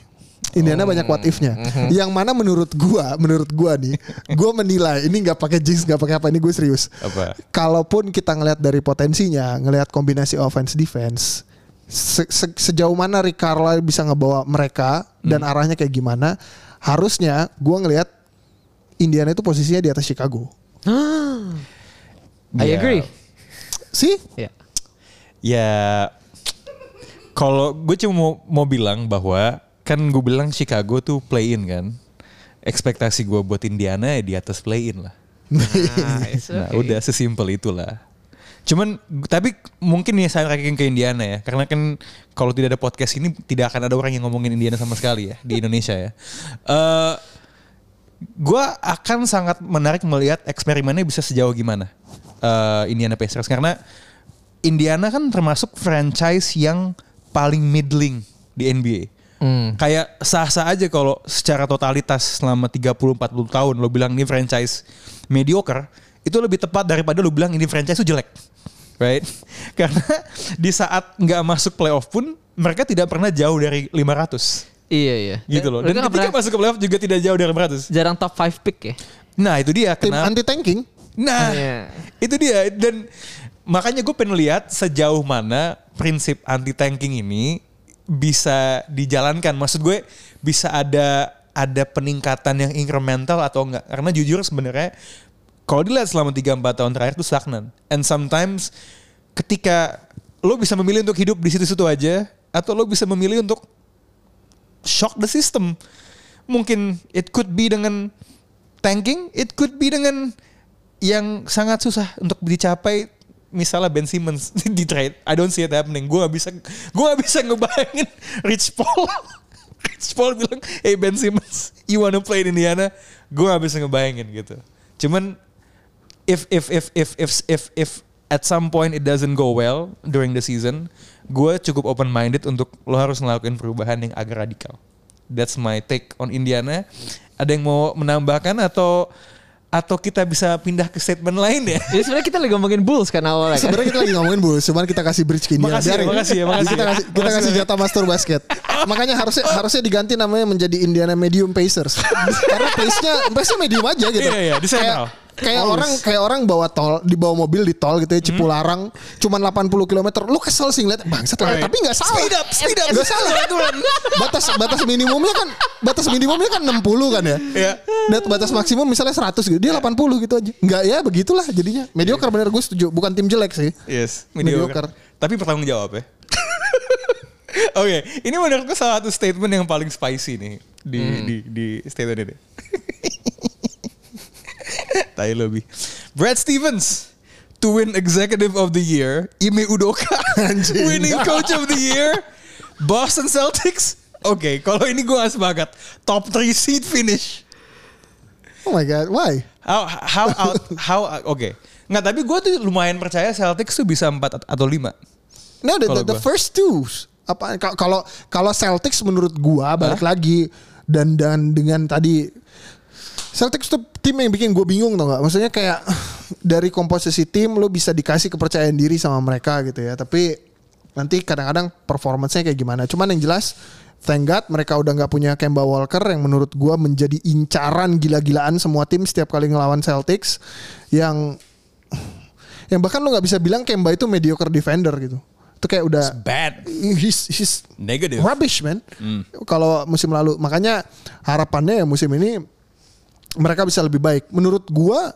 Indiana banyak what if-nya. Yang mana menurut gua, menurut gua nih, gua menilai ini nggak pakai jinx, nggak pakai apa ini gue serius. Apa? Kalaupun kita ngelihat dari potensinya, ngelihat kombinasi offense defense, se- se- sejauh mana Rick Carlisle bisa ngebawa mereka dan arahnya kayak gimana, harusnya gua ngelihat Indiana itu posisinya di atas Chicago. (gasps) I Ya, agree. Sih? Ya. Ya kalau gue cuma mau, mau bilang bahwa kan gue bilang Chicago tuh play in kan. Ekspektasi gue buat Indiana ya di atas play in lah. (laughs) Nice. Nah okay. udah sesimpel itulah. Cuman tapi mungkin nih saya ranking ke Indiana ya. Karena kan kalau tidak ada podcast ini tidak akan ada orang yang ngomongin Indiana sama sekali ya di Indonesia ya. Eh gue akan sangat menarik melihat eksperimennya bisa sejauh gimana eh, Indiana Pacers karena Indiana kan termasuk franchise yang paling middling di NBA. Hmm. Kayak sah-sah aja kalau secara totalitas selama 30-40 tahun lo bilang ini franchise mediocre, itu lebih tepat daripada lo bilang ini franchise itu jelek. right? (laughs) Karena di saat nggak masuk playoff pun mereka tidak pernah jauh dari 500 Iya iya. gitu loh. Dan Mereka nggak ketika pernah- masuk ke playoff juga tidak jauh dari 500. jarang top 5 pick ya. Nah itu dia Tim anti tanking. Nah Iya. itu dia dan makanya gue pengen lihat sejauh mana prinsip anti tanking ini bisa dijalankan. Maksud gue bisa ada ada peningkatan yang incremental atau enggak? Karena jujur sebenarnya kalau dilihat selama 3-4 tahun terakhir itu stagnan. And sometimes ketika lo bisa memilih untuk hidup di situ-situ aja atau lo bisa memilih untuk shock the system. Mungkin it could be dengan tanking, it could be dengan yang sangat susah untuk dicapai misalnya Ben Simmons (laughs) di trade. I don't see it happening. Gue gak bisa gue gak bisa ngebayangin Rich Paul. (laughs) Rich Paul bilang, "Hey Ben Simmons, you wanna play in Indiana?" Gue gak bisa ngebayangin gitu. Cuman if if if if if if if at some point it doesn't go well during the season, gue cukup open minded untuk lo harus ngelakuin perubahan yang agak radikal. That's my take on Indiana. Ada yang mau menambahkan atau atau kita bisa pindah ke statement lain ya? Jadi sebenarnya kita lagi ngomongin Bulls kan awalnya kan. Sebenarnya kita lagi ngomongin Bulls, cuman kita kasih bridge ke Indiana. Makasih ya, Biarin. makasih ya, makasih Kita ya. kasih, kita kasih jatah master basket. Makanya harusnya harusnya diganti namanya menjadi Indiana Medium Pacers. Karena pace-nya pace-nya medium aja gitu. Iya, iya, di sentral. Kayak, orang kayak orang bawa tol, dibawa mobil di tol gitu ya Cipularang, cuman 80 km. Lu kesel sih ngeliat bangsat lah, tapi nggak salah. Speed up, speed up. Nggak salah batas batas minimumnya kan batas minimumnya kan 60 kan ya. Iya. Dan batas maksimum misalnya 100 gitu. Dia 80 gitu aja. Enggak ya begitulah jadinya. Mediocre bener gue setuju. Bukan tim jelek sih. Yes, Mediocre. mediocre. Tapi bertanggung jawab ya. (laughs) Oke, ini menurutku salah satu statement yang paling spicy nih di di di statement ini. (laughs) Tai lebih. Brad Stevens to win Executive of the Year, Ime Udoka (laughs) Anjing. winning Coach of the Year, Boston Celtics. Oke, kalau ini gue sepakat. Top 3 seed finish. Oh my god, why? How how out how oke. Nggak, tapi gue tuh lumayan percaya Celtics tuh bisa 4 atau 5. No, the, the, the first two apa ka- kalau kalau Celtics menurut gua balik lagi dan dan dengan tadi Celtics tuh tim yang bikin gue bingung tau gak Maksudnya kayak dari komposisi tim lo bisa dikasih kepercayaan diri sama mereka gitu ya. Tapi nanti kadang-kadang performance-nya kayak gimana. Cuman yang jelas thank God mereka udah nggak punya Kemba Walker yang menurut gua menjadi incaran gila-gilaan semua tim setiap kali ngelawan Celtics yang yang bahkan lo nggak bisa bilang Kemba itu mediocre defender gitu. Itu kayak udah Bad. he's, he's Negative. rubbish man. Kalau musim lalu makanya harapannya ya musim ini mereka bisa lebih baik. Menurut gua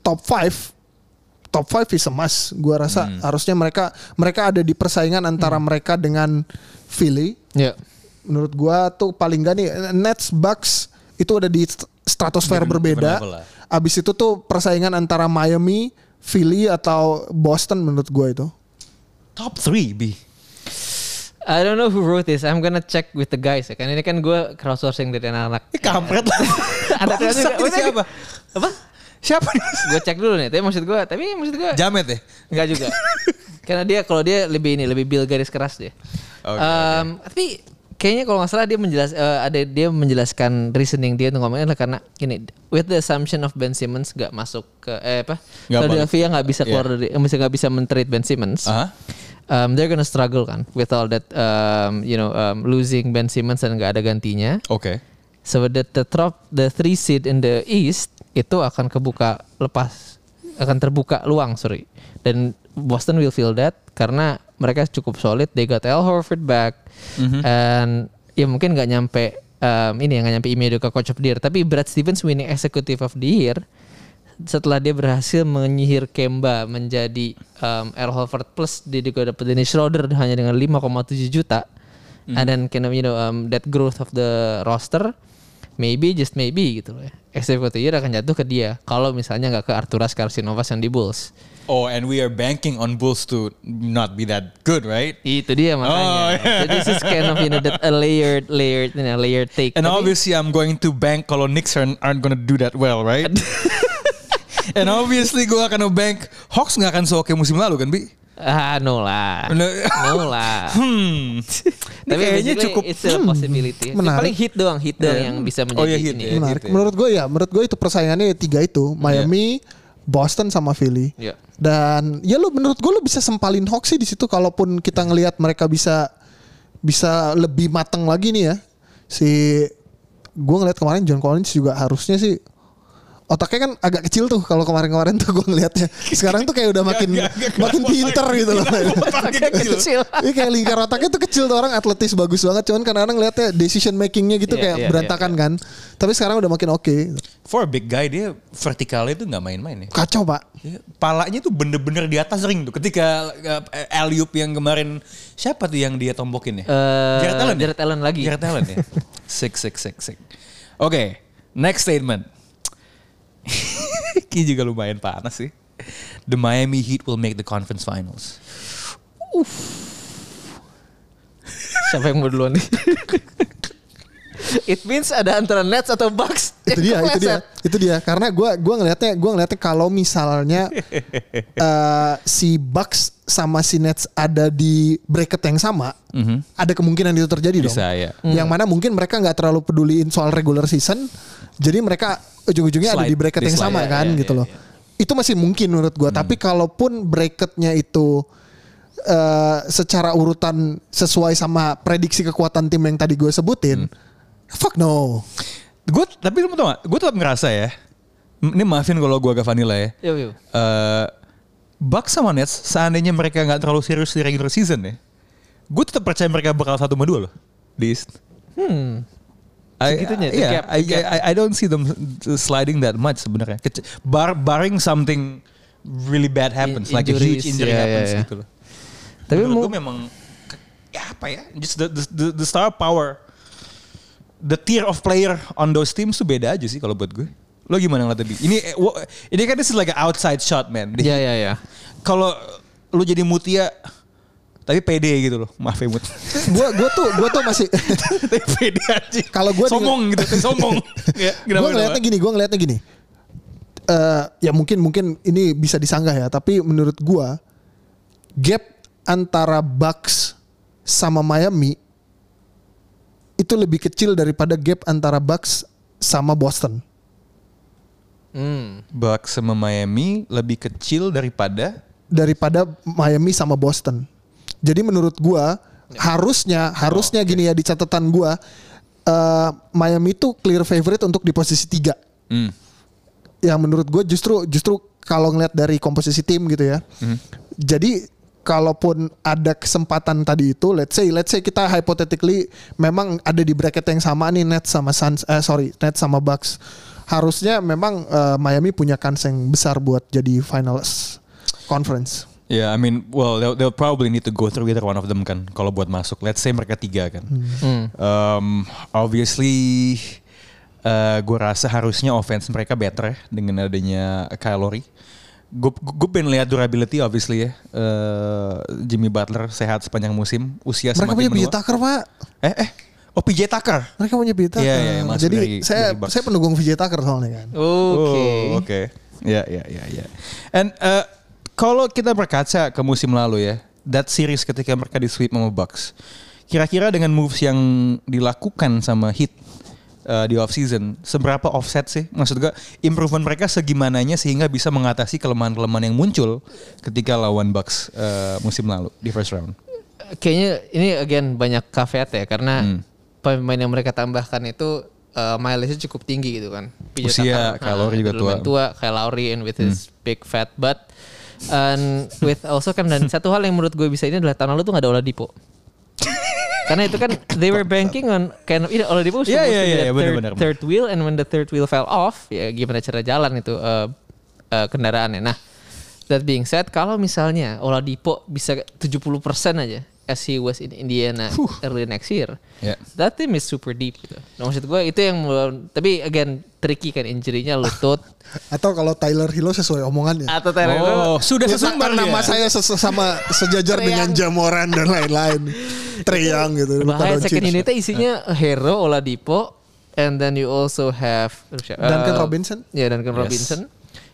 top 5 top 5 is a must. Gua rasa harusnya mereka mereka ada di persaingan antara mereka dengan Philly. Ya. Menurut gua tuh paling gak nih Nets Bucks itu ada di st- stratosfer berbeda. Abis itu tuh persaingan antara Miami, Philly atau Boston menurut gua itu. Top 3 B. I don't know who wrote this. I'm gonna check with the guys ya. Kan ini kan gue crowdsourcing dari anak-anak. Ini kampret (laughs) lah. Ini siapa? Apa? Siapa nih? Gue cek dulu nih. Tapi maksud gue, tapi maksud gue Jamet ya? Enggak juga. Karena dia kalau dia lebih ini lebih bil garis keras dia. Oke, Em, Tapi kayaknya kalau nggak salah dia menjelas eh, ada dia menjelaskan reasoning dia untuk ngomongnya karena gini with the assumption of Ben Simmons nggak masuk ke eh apa Philadelphia nggak bisa keluar Iya. dari bisa nggak bisa mentrade Ben Simmons. Aha. Um, they're gonna struggle kan with all that um, you know um, losing Ben Simmons dan nggak ada gantinya. Oke. So that the top the three seed in the East itu akan kebuka lepas akan terbuka luang sorry dan Boston will feel that karena mereka cukup solid they got Al Horford back and ya mungkin nggak nyampe um, ini ya nggak nyampe Ime ke coach of the year tapi Brad Stevens winning executive of the year setelah dia berhasil menyihir Kemba menjadi um, Al Horford plus dia juga dapat Dennis Schroeder hanya dengan 5,7 juta and then kind of you know um, that growth of the roster maybe just maybe gitu loh ya. Executive year akan jatuh ke dia kalau misalnya nggak ke Arturas Karsinovas yang di Bulls Oh, and we are banking on Bulls to not be that good, right? itu dia makanya Oh, yeah. so this is kind of you know that a layered layered you know, layered take And Tapi- obviously I'm going to bank kalau Knicks aren't, aren't gonna do that well, right? (laughs) And obviously gue akan bank Hawks nggak akan seoke musim lalu kan, Bi? ah no lah No. no lah (laughs) Hmm. tapi kayaknya cukup it's a possibility menarik. paling hit doang hit doang yang bisa menjadi Oh, iya, hit ini ya. Menarik. Menurut gue ya, menurut gue itu persaingannya tiga itu, Miami, Boston sama Philly. Iya. Dan ya lu menurut gue lu bisa sempalin Hawks sih di situ kalaupun kita ngelihat mereka bisa bisa lebih matang lagi nih ya. Si gue ngelihat kemarin John Collins juga harusnya sih otaknya kan agak kecil tuh kalau kemarin-kemarin tuh gue ngelihatnya. Sekarang tuh kayak udah makin Gak, gak, gak, makin pinter gitu loh. otaknya kecil. Ini kayak lingkar otaknya tuh kecil tuh orang atletis bagus banget cuman kadang-kadang ngeliatnya decision makingnya gitu Iya, kayak iya, berantakan kan. Tapi sekarang udah makin oke. For a big guy dia vertikalnya itu nggak main-main ya. Kacau pak. Ya, Palanya tuh bener-bener di atas ring tuh. Ketika uh, alley-oop yang kemarin siapa tuh yang dia tombokin ya? Eh, Jared Allen. ya? Jared Allen lagi. Jared Allen ya. sick, sick, sick, sick. Oke, next statement. (laughs) Ki juga lumayan panas sih. The Miami Heat will make the conference finals. Siapa yang mau duluan nih? (laughs) It means ada antara Nets atau Bucks. itu dia itu dia itu dia karena gua gua ngelihatnya gua ngelihatnya kalau misalnya (laughs) eh, si Bucks sama si Nets ada di bracket yang sama ada kemungkinan itu terjadi dong. Bisa, ya. yang mana mungkin mereka nggak terlalu peduliin soal regular season jadi mereka ujung-ujungnya ada di bracket di yang slide, sama ya, kan ya, gitu ya, loh ya. itu masih mungkin menurut gua tapi kalaupun bracketnya itu eh, secara urutan sesuai sama prediksi kekuatan tim yang tadi gue sebutin fuck no Gue tapi lu mau tau gak? Gue tetap ngerasa ya. Ini maafin kalau gue agak vanilla ya. Yo, yo. eh Bucks sama Nets seandainya mereka nggak terlalu serius di regular season ya, gue tetap percaya mereka bakal satu sama dua loh di East. Hmm. I, Segitunya, yeah, gap, I, gap. I, I don't see them sliding that much sebenarnya. Bar, barring something really bad happens, In- like a huge injuries, injury yeah, happens yeah, yeah. gitu loh. Tapi Menurut gue memang ya apa ya, just the, the, the, the star power, the tier of player on those teams tuh beda aja sih kalau buat gue. Lo gimana ngeliat tadi? Ini eh, ini kan this is like an outside shot man. Ya ya ya. Kalau lu jadi Mutia tapi pede gitu loh. Maaf ya Mut. gua gua tuh gua tuh masih (laughs) tapi pede aja. Kalau gua sombong gitu, sombong. (laughs) ya, gue ngeliatnya gini, gue ngeliatnya gini. Eh ya mungkin mungkin ini bisa disanggah ya, tapi menurut gua gap antara Bucks sama Miami itu lebih kecil daripada gap antara Bucks sama Boston. Hmm. Bucks sama Miami lebih kecil daripada daripada Miami sama Boston. Jadi menurut gua harusnya harusnya gini ya di catatan gua eh, Miami itu clear favorite untuk di posisi tiga. hmm, yang menurut gue justru justru kalau ngeliat dari komposisi tim gitu ya. Jadi kalaupun ada kesempatan tadi itu, let's say let's say kita hypothetically memang ada di bracket yang sama nih Nets sama Suns, eh sorry Nets sama Bucks. Harusnya memang eh, Miami punya kans yang besar buat jadi finals conference. Yeah, I mean, well, they'll, they'll probably need to go through either one of them kan, kalau buat masuk. Let's say mereka tiga kan. Hmm. Um, obviously, uh, gue rasa harusnya offense mereka better ya dengan adanya Kyle Lowry. Gue gue pengen lihat durability obviously ya. Uh, Jimmy Butler sehat sepanjang musim, usia Mereka semakin punya PJ menua. Tucker pak. Eh eh, oh PJ Tucker. Mereka punya PJ Tucker. Iya, iya, masuk Jadi dari- saya dari saya pendukung PJ Tucker soalnya kan. Oke. Oh, oke. Ya, ya, ya, ya. And uh, kalau kita berkaca ke musim lalu ya, that series ketika mereka di sweep sama Bucks, kira-kira dengan moves yang dilakukan sama Heat uh, di off season, seberapa offset sih? Maksud gue, improvement mereka segimananya sehingga bisa mengatasi kelemahan-kelemahan yang muncul ketika lawan Bucks uh, musim lalu di first round. Kayaknya ini again banyak caveat ya karena Hmm. Pemain yang mereka tambahkan itu uh, mileage cukup tinggi gitu kan. PJ Usia, Kyle Lowry juga lumayan tua. Kyle Lowry and with his big fat butt. And with also kan dan satu hal yang menurut gue bisa ini adalah tahun lalu tuh gak ada Oladipo. (laughs) Karena itu kan they were banking on kind of you know, Oladipo be iya, the iya, third, benar-benar. third wheel and when the third wheel fell off ya gimana cara jalan itu uh, uh, kendaraannya. Nah, that being said kalau misalnya Oladipo bisa 70% aja as he was in Indiana early next year. Ya. That team is super deep gitu. Nah, maksud gue itu yang tapi again tricky kan injury-nya lutut (laughs) Atau kalau Tyler Hilo sesuai omongannya. atau Tyler Oh, sudah Ya, sesumbar nama dia. saya ses- sama sejajar dengan Jamoran dan lain-lain. (laughs) Treyang gitu. Bahaya second unitnya isinya Hero Oladipo and then you also have Duncan uh, Robinson? Ya Duncan Yes. Robinson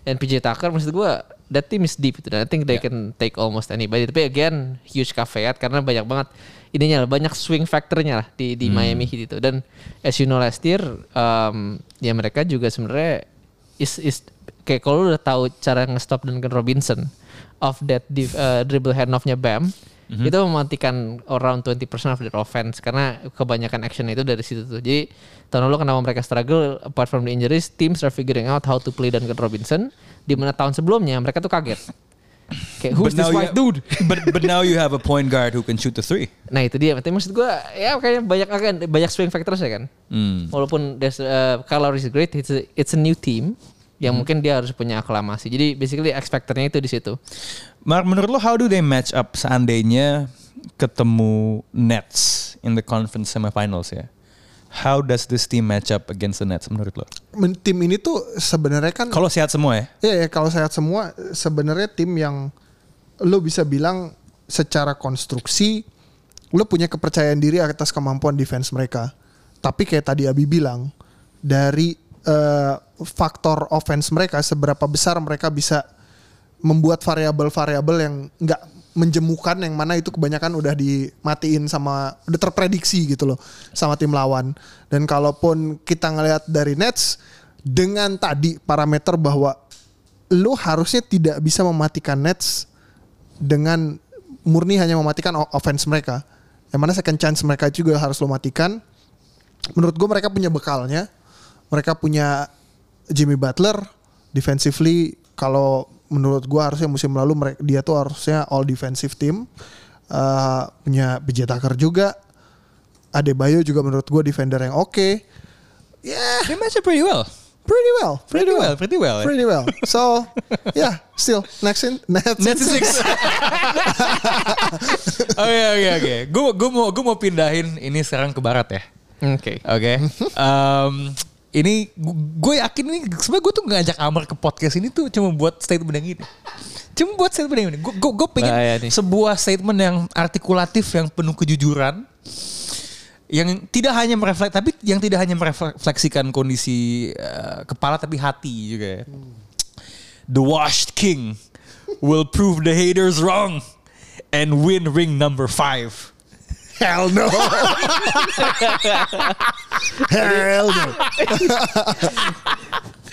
and PJ Tucker maksud gue that team is deep dan I think they can take almost anybody. Tapi again huge caveat karena banyak banget ininya lah, banyak swing factornya lah di di Miami Heat itu. Dan as you know last year um, ya mereka juga sebenarnya is is kayak kalau udah tahu cara nge-stop Duncan Robinson of that div, uh, dribble handoff-nya Bam Mhm. itu mematikan around 20% of their offense karena kebanyakan action itu dari situ tuh. Jadi tahun lalu kenapa mereka struggle apart from the injuries, teams are figuring out how to play Duncan Robinson di mana tahun sebelumnya mereka tuh kaget. Kayak who's But this white you- dude? (laughs) but but now you have a point guard who can shoot the three. Nah itu dia. Tapi maksud gue ya kayaknya banyak akan banyak swing factors ya kan. Hmm. Walaupun uh, Lowry is great, it's a, it's a new team yang mungkin dia harus punya aklamasi. Jadi basically X factornya itu di situ. Mark, menurut lo how do they match up seandainya ketemu Nets in the conference semifinals ya? How does this team match up against the Nets menurut lo? Tim ini tuh sebenarnya kan Kalau sehat semua ya? Ya, ya kalau sehat semua sebenarnya tim yang lo bisa bilang secara konstruksi lo punya kepercayaan diri atas kemampuan defense mereka. Tapi kayak tadi Abi bilang dari eh, faktor offense mereka seberapa besar mereka bisa membuat variabel-variabel yang nggak menjemukan yang mana itu kebanyakan udah dimatiin sama udah terprediksi gitu loh sama tim lawan. Dan kalaupun kita ngelihat dari Nets dengan tadi parameter bahwa lo harusnya tidak bisa mematikan Nets dengan murni hanya mematikan offense mereka. Yang mana second chance mereka juga harus lo matikan. Menurut gue mereka punya bekalnya. Mereka punya Jimmy Butler defensively kalau menurut gua harusnya musim lalu mereka dia tuh harusnya all defensive team Eh, punya PJ Tucker juga Adebayo juga menurut gua defender yang oke yeah They match up pretty well. pretty well Pretty well, pretty well. pretty well so yeah still next in next, Nets in six. Oke oke oke. Gue gue mau gue mau pindahin ini sekarang ke barat ya. Oke. Oke. Em, ini gue yakin nih sebenarnya gue tuh ngajak Amar ke podcast ini tuh cuma buat statement yang ini. Cuma buat statement yang ini. Gue gue pengen Bahaya nih. sebuah statement yang artikulatif yang penuh kejujuran yang tidak hanya mereflek tapi yang tidak hanya merefleksikan kondisi eh, kepala tapi hati juga ya. The washed king will prove the haters wrong and win ring number five. Hell no hell no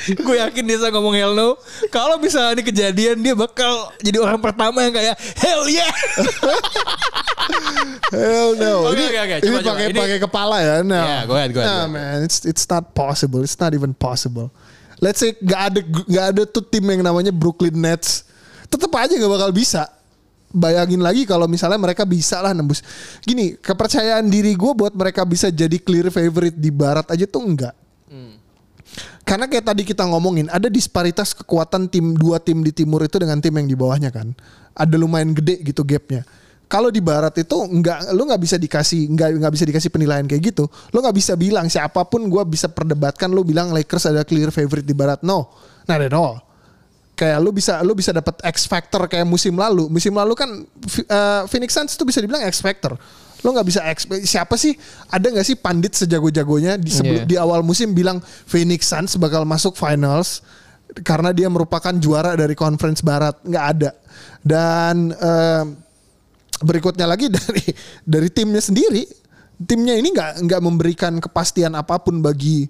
gue yakin dia ngomong hell no. Kalau misalnya ini kejadian dia bakal jadi orang pertama yang kayak hell yeah. Hell no. Oke, ini oke, oke. ini Coba, pakai pakai kepala ya. No. Yeah, go ahead, go ahead, Nah, go ahead. man, it's it's not possible. It's not even possible. Let's say gak ada gak ada tuh tim yang namanya Brooklyn Nets. Tetap aja gak bakal bisa. Bayangin lagi kalau misalnya mereka bisa lah nembus. Gini, kepercayaan diri gue buat mereka bisa jadi clear favorite di Barat aja tuh enggak. Karena kayak tadi kita ngomongin ada disparitas kekuatan tim dua tim di timur itu dengan tim yang di bawahnya kan. Ada lumayan gede gitu gapnya. Kalau di barat itu nggak lu nggak bisa dikasih nggak nggak bisa dikasih penilaian kayak gitu. Lu nggak bisa bilang siapa pun gua bisa perdebatkan lu bilang Lakers ada clear favorite di barat. No. Not at all. Kayak lu bisa lu bisa dapat X factor kayak musim lalu. Musim lalu kan uh, Phoenix Suns tuh bisa dibilang X factor. Lu nggak bisa expect siapa sih? Ada nggak sih pandit sejago-jagonya di sebelum Iya. di awal musim bilang Phoenix Suns bakal masuk finals karena dia merupakan juara dari conference barat nggak ada dan eh, berikutnya lagi (laughs) dari dari timnya sendiri timnya ini nggak nggak memberikan kepastian apa pun bagi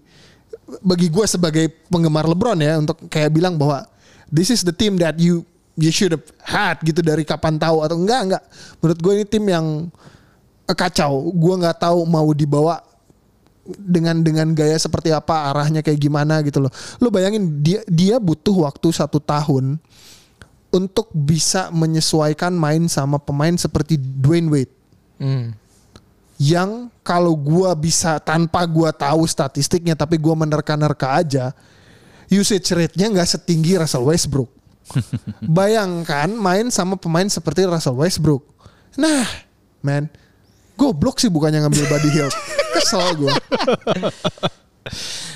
bagi gue sebagai penggemar LeBron ya untuk kayak bilang bahwa this is the team that you you should have had gitu dari kapan tahu atau enggak enggak. Menurut gue ini tim yang eh, kacau. Gue nggak tahu mau dibawa dengan dengan gaya seperti apa arahnya kayak gimana gitu loh. Lo bayangin dia dia butuh waktu satu tahun untuk bisa menyesuaikan main sama pemain seperti Dwayne Wade. Hmm. yang kalau gua bisa tanpa gua tahu statistiknya tapi gua menerka-nerka aja usage rate-nya nggak setinggi Russell Westbrook. (laughs) Bayangkan main sama pemain seperti Russell Westbrook. Nah, man, goblok sih bukannya ngambil Buddy Hield. (laughs) Kesel gua.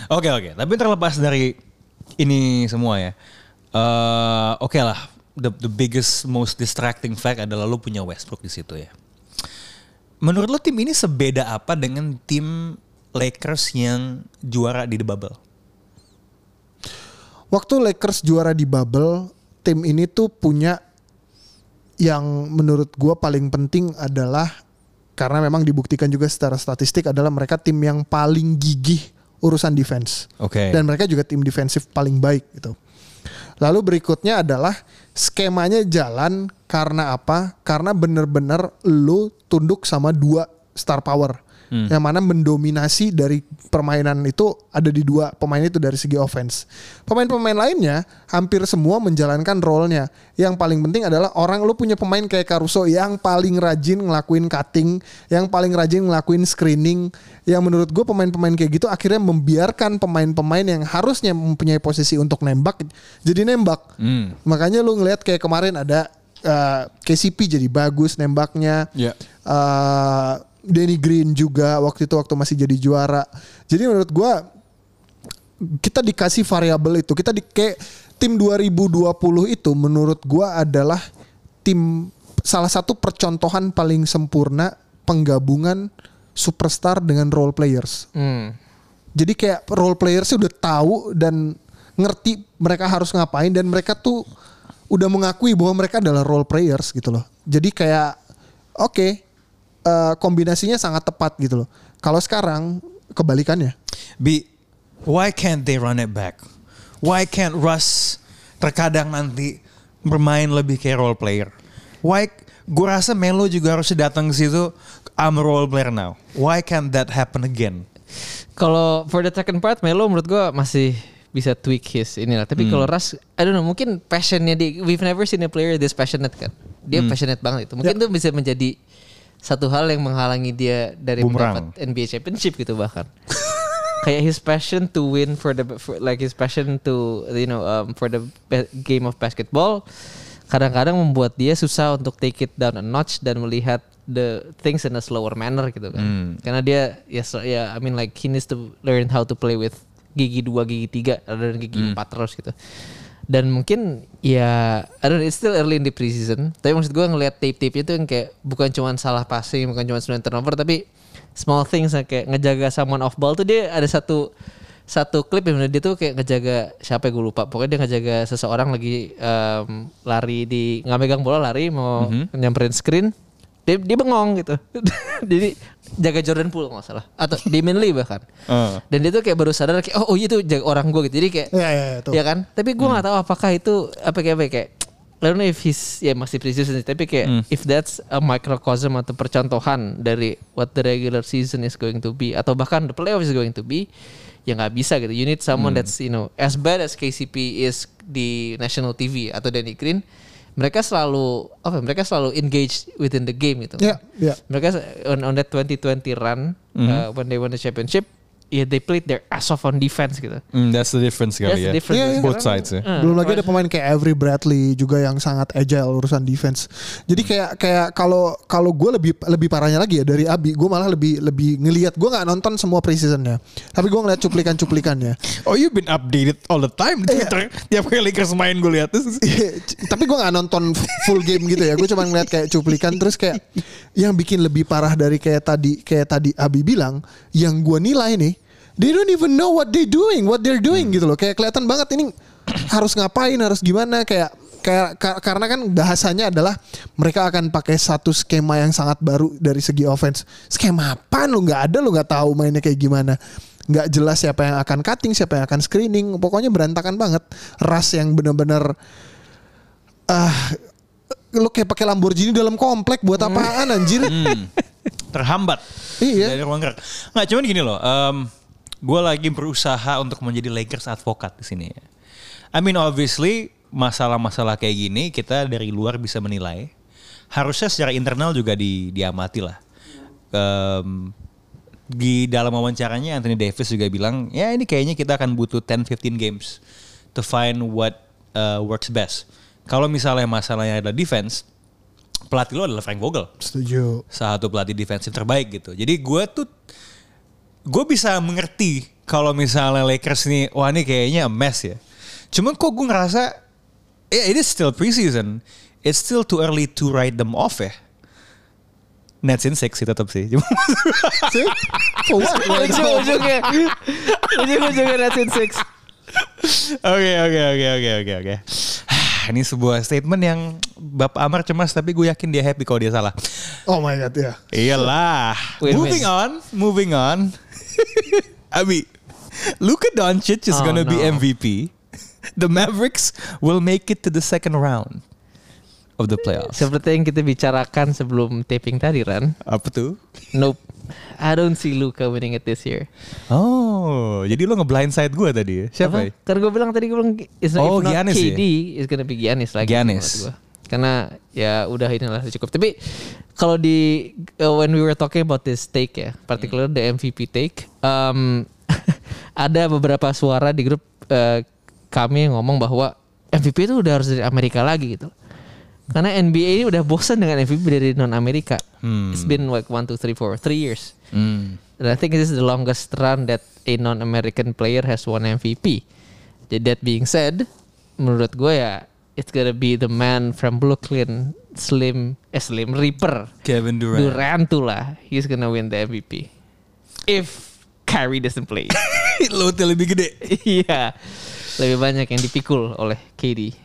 Oke oke, tapi terlepas dari ini semua ya. eh oke lah, the the biggest most distracting fact adalah lo punya Westbrook di situ ya. Menurut lo tim ini sebeda apa dengan tim Lakers yang juara di the bubble? Waktu Lakers juara di bubble, tim ini tuh punya yang menurut gua paling penting adalah karena memang dibuktikan juga secara statistik adalah mereka tim yang paling gigih urusan defense. Oke. Dan mereka juga tim defensif paling baik gitu. Lalu berikutnya adalah skemanya jalan karena apa? Karena bener-bener lu tunduk sama dua star power. Yang mana mendominasi dari permainan itu ada di dua pemain itu dari segi offense. Pemain-pemain lainnya hampir semua menjalankan role-nya. Yang paling penting adalah orang lu punya pemain kayak Caruso yang paling rajin ngelakuin cutting, yang paling rajin ngelakuin screening. Yang menurut gue pemain-pemain kayak gitu akhirnya membiarkan pemain-pemain yang harusnya mempunyai posisi untuk nembak jadi nembak. Hmm. Makanya lu ngelihat kayak kemarin ada uh, KCP jadi bagus nembaknya. Ya. Uh, Danny Green juga waktu itu waktu masih jadi juara. Jadi menurut gua kita dikasih variabel itu. Kita di kayak tim 2020 itu menurut gua adalah tim salah satu percontohan paling sempurna penggabungan superstar dengan role players. Hmm. Jadi kayak role players udah tahu dan ngerti mereka harus ngapain dan mereka tuh udah mengakui bahwa mereka adalah role players gitu loh. Jadi kayak oke eh, kombinasinya sangat tepat gitu loh. Kalau sekarang kebalikannya. Bi, why can't they run it back? Why can't Russ terkadang nanti bermain lebih kayak role player? Why? Gue rasa Melo juga harus datang ke situ. I'm a role player now. Why can't that happen again? Kalau for the second part Melo menurut gua masih bisa tweak his inilah. Tapi kalau Russ, I don't know, mungkin passionnya di we've never seen a player this passionate kan. Dia passionate banget itu. Mungkin itu bisa menjadi satu hal yang menghalangi dia dari Bumerang. mendapat NBA championship gitu bahkan. (laughs) Kayak his passion to win for the for, like his passion to you know um, for the game of basketball kadang-kadang membuat dia susah untuk take it down a notch dan melihat the things in a slower manner gitu kan. Hmm. Karena dia ya so- ya I mean like he needs to learn how to play with gigi 2 gigi 3 dan gigi Hmm. 4 terus gitu. Dan mungkin ya I don't know, it's still early in the preseason. Tapi maksud gue ngelihat tape-tape itu yang kayak bukan cuma salah passing, bukan cuma sebenarnya turnover tapi small things yang kayak ngejaga someone off ball tuh dia ada satu satu klip yang dia tuh kayak ngejaga siapa gue lupa. Pokoknya dia ngejaga seseorang lagi em, lari di nggak megang bola lari mau nyamperin screen dia, dia bengong gitu. (laughs) Jadi jaga Jordan Poole nggak salah. Atau Damian Lee bahkan. Uh. dan dia tuh kayak baru sadar kayak oh, oh itu jaga orang gue gitu. Jadi kayak Ya ya, ya ya kan? Tapi gue nggak tahu apakah itu apa kayak apa kayak I don't know if he's ya masih preseason tapi kayak if that's a microcosm atau percontohan dari what the regular season is going to be atau bahkan the playoff is going to be ya nggak bisa gitu. You need someone that's you know as bad as KCP is di national TV atau Danny Green mereka selalu apa mereka selalu engaged within the game gitu Ya, ya. mereka on, on that 2020 run uh, when they won the championship ya they played their ass off on defense gitu Mm, that's the difference That's kali the ya. difference. Iya, iya. Both Sekarang, sides ya. eh, Belum lagi ada pemain kayak Avery Bradley juga yang sangat agile urusan defense. Jadi kayak kayak kalau kalau gue lebih lebih parahnya lagi ya dari Abi, gue malah lebih lebih ngelihat. Gue nggak nonton semua preseasonnya, tapi gue ngeliat cuplikan-cuplikannya. Oh, you've been updated all the time di Twitter. (laughs) Tiap kali Lakers main gue lihat. (laughs) Iya, tapi gue nggak nonton full game gitu ya. Gue cuma ngeliat kayak cuplikan terus kayak yang bikin lebih parah dari kayak tadi kayak tadi Abi bilang, yang gue nilai nih, they don't even know what they doing, what they're doing gitu loh. Kayak kelihatan banget ini harus ngapain, harus gimana kayak kayak ka- karena kan bahasanya adalah mereka akan pakai satu skema yang sangat baru dari segi offense. Skema apa lu nggak ada lu nggak tahu mainnya kayak gimana. Nggak jelas siapa yang akan cutting, siapa yang akan screening. Pokoknya berantakan banget. Ras yang bener-bener ah lu kayak pakai Lamborghini dalam komplek buat apaan anjir? Terhambat. Iya. Dari ruang gerak. Nggak, cuman gini loh. Gue lagi berusaha untuk menjadi Lakers advokat di sini. I mean obviously masalah-masalah kayak gini kita dari luar bisa menilai. Harusnya secara internal juga di, diamati lah. Em, di dalam wawancaranya Anthony Davis juga bilang, ya ini kayaknya kita akan butuh 10-15 games to find what uh, works best. Kalau misalnya masalahnya adalah defense, pelatih lo adalah Frank Vogel Setuju. salah satu pelatih defensif terbaik gitu. Jadi gue tuh gue bisa mengerti kalau misalnya Lakers nih wah ini kayaknya a mess ya. Cuman kok gue ngerasa ya it is still preseason. It's still too early to write them off ya. Nets in six sih tetap sih. (laughs) Cuma (laughs) ujung-ujungnya ujung-ujungnya that's in six Oke oke oke oke oke oke. (sighs) Ini sebuah statement yang Bapak Amar cemas tapi gue yakin dia happy kalau dia salah. Oh my god ya. Iyalah. Win-win. moving on, moving on. (laughs) Abi, Luka Doncic is Oh, gonna be no. MVP. (laughs) The Mavericks will make it to the second round of the playoffs. Seperti yang kita bicarakan sebelum taping tadi, Ran. Apa tuh? Nope. I don't see Luka winning it this year. Oh, jadi lo nge-blindside gue tadi ya? Siapa ya? Karena gue bilang tadi gue bilang not, Oh, if not Giannis KD, ya? it's gonna be Giannis lagi. Giannis. Karena ya udah inilah cukup. Tapi kalau di uh, when we were talking about this take ya, particular the MVP take, um, (laughs) ada beberapa suara di grup uh, kami yang ngomong bahwa MVP itu udah harus dari Amerika lagi gitu. Karena NBA ini udah bosan dengan MVP dari non Amerika. Hmm. It's been like one, two, three, four, three years. Hmm. And I think this is the longest run that a non-American player has won MVP. Jadi that being said, menurut gue ya it's gonna be the man from Brooklyn, Slim, eh Slim Reaper, Kevin Durant. Durant tuh lah. He's gonna win the MVP. If Kyrie doesn't play. (laughs) lo tuh lebih gede. Iya. Lebih banyak yang dipikul oleh KD.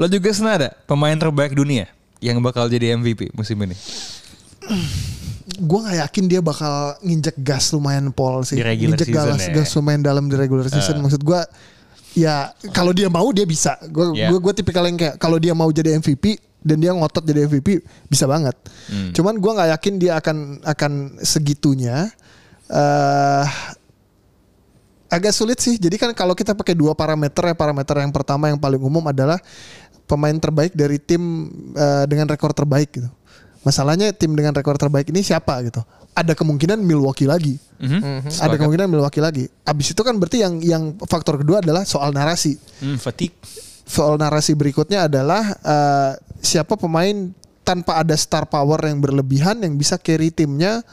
Lo juga senada pemain terbaik dunia yang bakal jadi MVP musim ini. gue nggak yakin dia bakal nginjek gas lumayan pol sih. Di regular nginjek season gas, ya. gas lumayan dalam di regular season. Maksud gue ya kalau dia mau dia bisa. Gue Yeah. gue gue tipikal yang kayak kalau dia mau jadi MVP dan dia ngotot jadi MVP bisa banget. Hmm. Cuman gue nggak yakin dia akan akan segitunya. eh agak sulit sih. Jadi kan kalau kita pakai dua parameter ya parameter yang pertama yang paling umum adalah pemain terbaik dari tim eh, dengan rekor terbaik gitu. Masalahnya tim dengan rekor terbaik ini siapa gitu? Ada kemungkinan Milwaukee lagi. Mhm. Ada kemungkinan Milwaukee lagi. Abis itu kan berarti yang yang faktor kedua adalah soal narasi. Hmm, fatigue. Soal narasi berikutnya adalah eh, siapa pemain tanpa ada star power yang berlebihan yang bisa carry timnya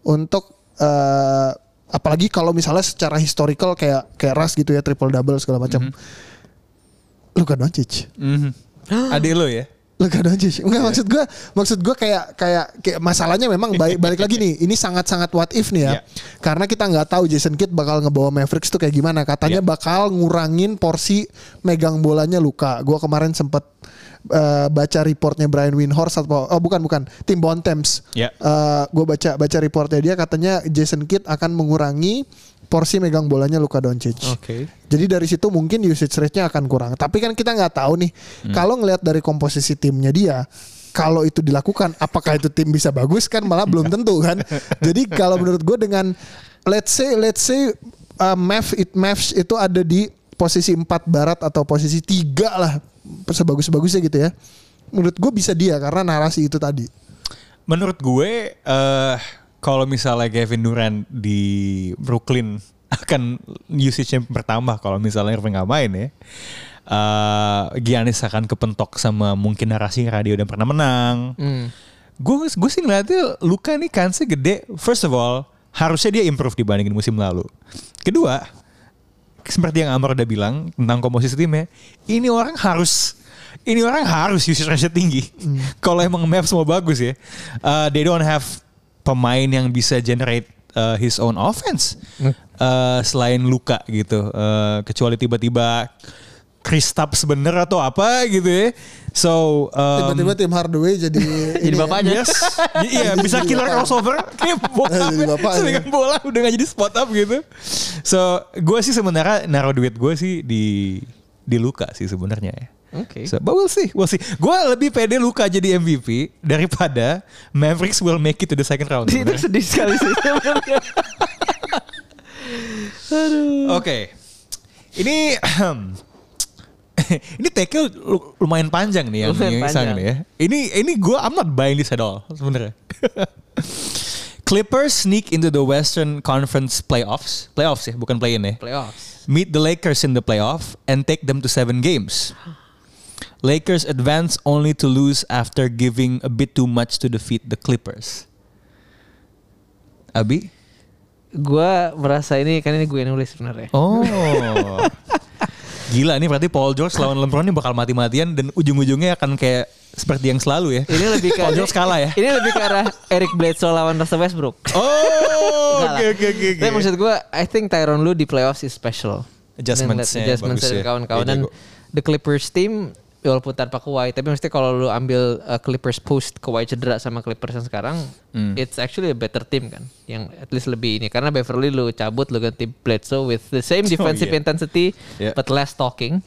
untuk eh, apalagi kalau misalnya secara historical kayak kayak Ras gitu ya triple double segala macam. Luka Doncic. Mhm. Adik lo ya? Luka Doncic. Enggak maksud gue maksud gue kayak kayak kayak masalahnya memang balik balik lagi (laughs) nih. Ini sangat-sangat what if nih ya. Iya. Karena kita nggak tahu Jason Kidd bakal ngebawa Mavericks tuh kayak gimana. Katanya Iya. bakal ngurangin porsi megang bolanya Luka. Gue kemarin sempet eh, baca reportnya Brian Windhorst atau oh bukan bukan Tim Bontemps. Iya. gue baca baca reportnya dia katanya Jason Kidd akan mengurangi porsi megang bolanya Luka Doncic. Oke. Jadi dari situ mungkin usage rate-nya akan kurang. Tapi kan kita nggak tahu nih. Kalau ngelihat dari komposisi timnya dia, kalau itu dilakukan, apakah itu tim bisa bagus kan? Malah belum tentu kan. (laughs) Jadi kalau menurut gue dengan let's say let's say uh, Mavs it Mavs itu ada di posisi 4 barat atau posisi tiga lah sebagus-bagusnya gitu ya. Menurut gue bisa dia karena narasi itu tadi. Menurut gue eh kalau misalnya Kevin Durant di Brooklyn (laughs) akan usage-nya bertambah kalau misalnya Irving nggak main ya. Eh Giannis akan kepentok sama mungkin narasi dia udah pernah menang. Hmm. Gue gue sih ngeliatnya Luka nih kansnya gede. First of all, harusnya dia improve dibandingin musim lalu. Kedua, seperti yang Amar udah bilang tentang komposisi timnya, ini orang harus ini orang harus usage tinggi. (laughs) Kalau emang Mavs mau bagus ya, uh, they don't have pemain yang bisa generate uh, his own offense uh, selain Luka gitu. Uh, kecuali tiba-tiba Kristaps bener atau apa gitu ya. So um, Tiba-tiba tim Hardaway jadi (laughs) Jadi ini ya. bapaknya. Yes. iya bisa killer crossover (laughs) kayak bola Semegang bola udah gak jadi spot up gitu. So gue sih sebenarnya naruh duit gue sih di di Luka sih sebenarnya ya. Oke. So, but we'll see, we'll see. Gue lebih pede Luka jadi MVP daripada Mavericks will make it to the second round. Itu sedih sekali sih. (laughs) Oke. Ini (clears throat) ini take lumayan panjang nih yang, Lumayan yang panjang. nih ya. Ini ini gue I'm not buying this at all sebenarnya. (laughs) Clippers sneak into the Western Conference playoffs. Playoffs ya, bukan play-in ya. Playoffs. Meet the Lakers in the playoff and take them to seven games. (gasps) Lakers advance only to lose after giving a bit too much to defeat the Clippers. Abi? Gua merasa ini kan ini gue yang nulis sebenarnya. Oh. (laughs) Gila nih berarti Paul George lawan LeBron ini bakal mati-matian dan ujung-ujungnya akan kayak seperti yang selalu ya. Ini lebih ke Paul George kalah ya. Ini lebih ke arah Eric Bledsoe lawan Russell Westbrook. Oh, (laughs) oke oke oke. Tapi maksud gue, I think Tyron Lu di playoffs is special. Adjustments-nya Dan adjustments bagus dari ya. kawan-kawan. Dia Dan the Clippers team walaupun tanpa Kawhi tapi mesti kalau lu ambil uh, Clippers post Kawhi cedera sama Clippers yang sekarang it's actually a better team kan yang at least lebih ini. Karena Beverly lu cabut lu ganti Bledsoe with the same (laughs) defensive yeah. intensity Yeah. but less talking.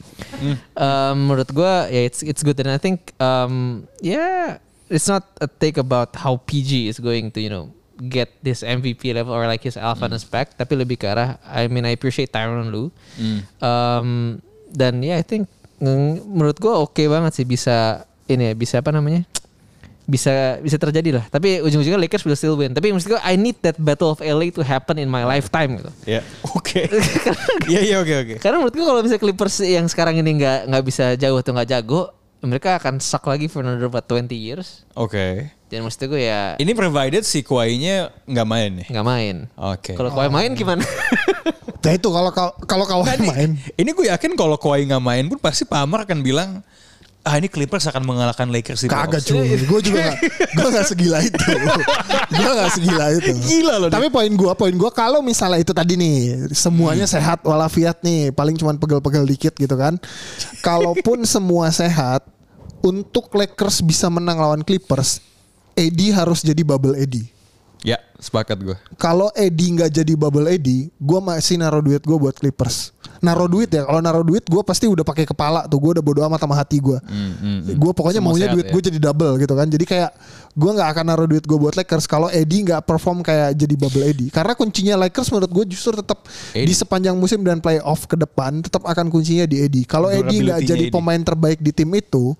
Um, menurut gua ya it's it's good. And I think um, yeah it's not a take about how PG is going to you know get this MVP level or like his alphaness back tapi lebih ke arah I mean I appreciate Tyron Lu um, dan ya I think mm, menurut gua oke banget sih bisa ini ya bisa apa namanya bisa bisa terjadi lah tapi ujung-ujungnya Lakers will still win tapi maksud gua I need that battle of LA to happen in my lifetime gitu Ya, oke. (laughs) Iya, iya, oke, oke. karena menurut gua kalau misalnya Clippers yang sekarang ini nggak nggak bisa jauh atau nggak jago mereka akan suck lagi for another what 20 years Oke. dan maksud gue ya Ini provided si Kawhi-nya nggak main nih. nggak main Oke. kalau Kawhi main gimana Nah itu kalau kau- kalau Kawhi main. Ini gue yakin kalau Kawhi nggak main pun pasti Pak Amar akan bilang, ah ini Clippers akan mengalahkan Lakers di Kagak playoffs." cuy, gue juga gak, (laughs) gue gak segila itu, gue gak segila itu. Gila loh, Tapi poin gue, poin gue kalau misalnya itu tadi nih semuanya sehat walafiat nih, paling cuman pegel-pegel dikit gitu kan. Kalaupun (laughs) semua sehat, untuk Lakers bisa menang lawan Clippers, Eddie harus jadi bubble Eddie. Ya, sepakat gue. Kalau Eddie nggak jadi bubble Eddie, gue masih naruh duit gue buat Clippers. Naruh duit ya, kalau naruh duit gue pasti udah pakai kepala tuh, gue udah bodo amat sama hati gue. Gue pokoknya Semua maunya sehat duit ya. gue jadi double gitu kan. Jadi kayak gue nggak akan naruh duit gue buat Lakers kalau Eddie nggak perform kayak jadi bubble Eddie. Karena kuncinya Lakers menurut gue justru tetap di sepanjang musim dan playoff ke depan tetap akan kuncinya di Eddie. Kalau Eddie nggak jadi Eddie. pemain terbaik di tim itu,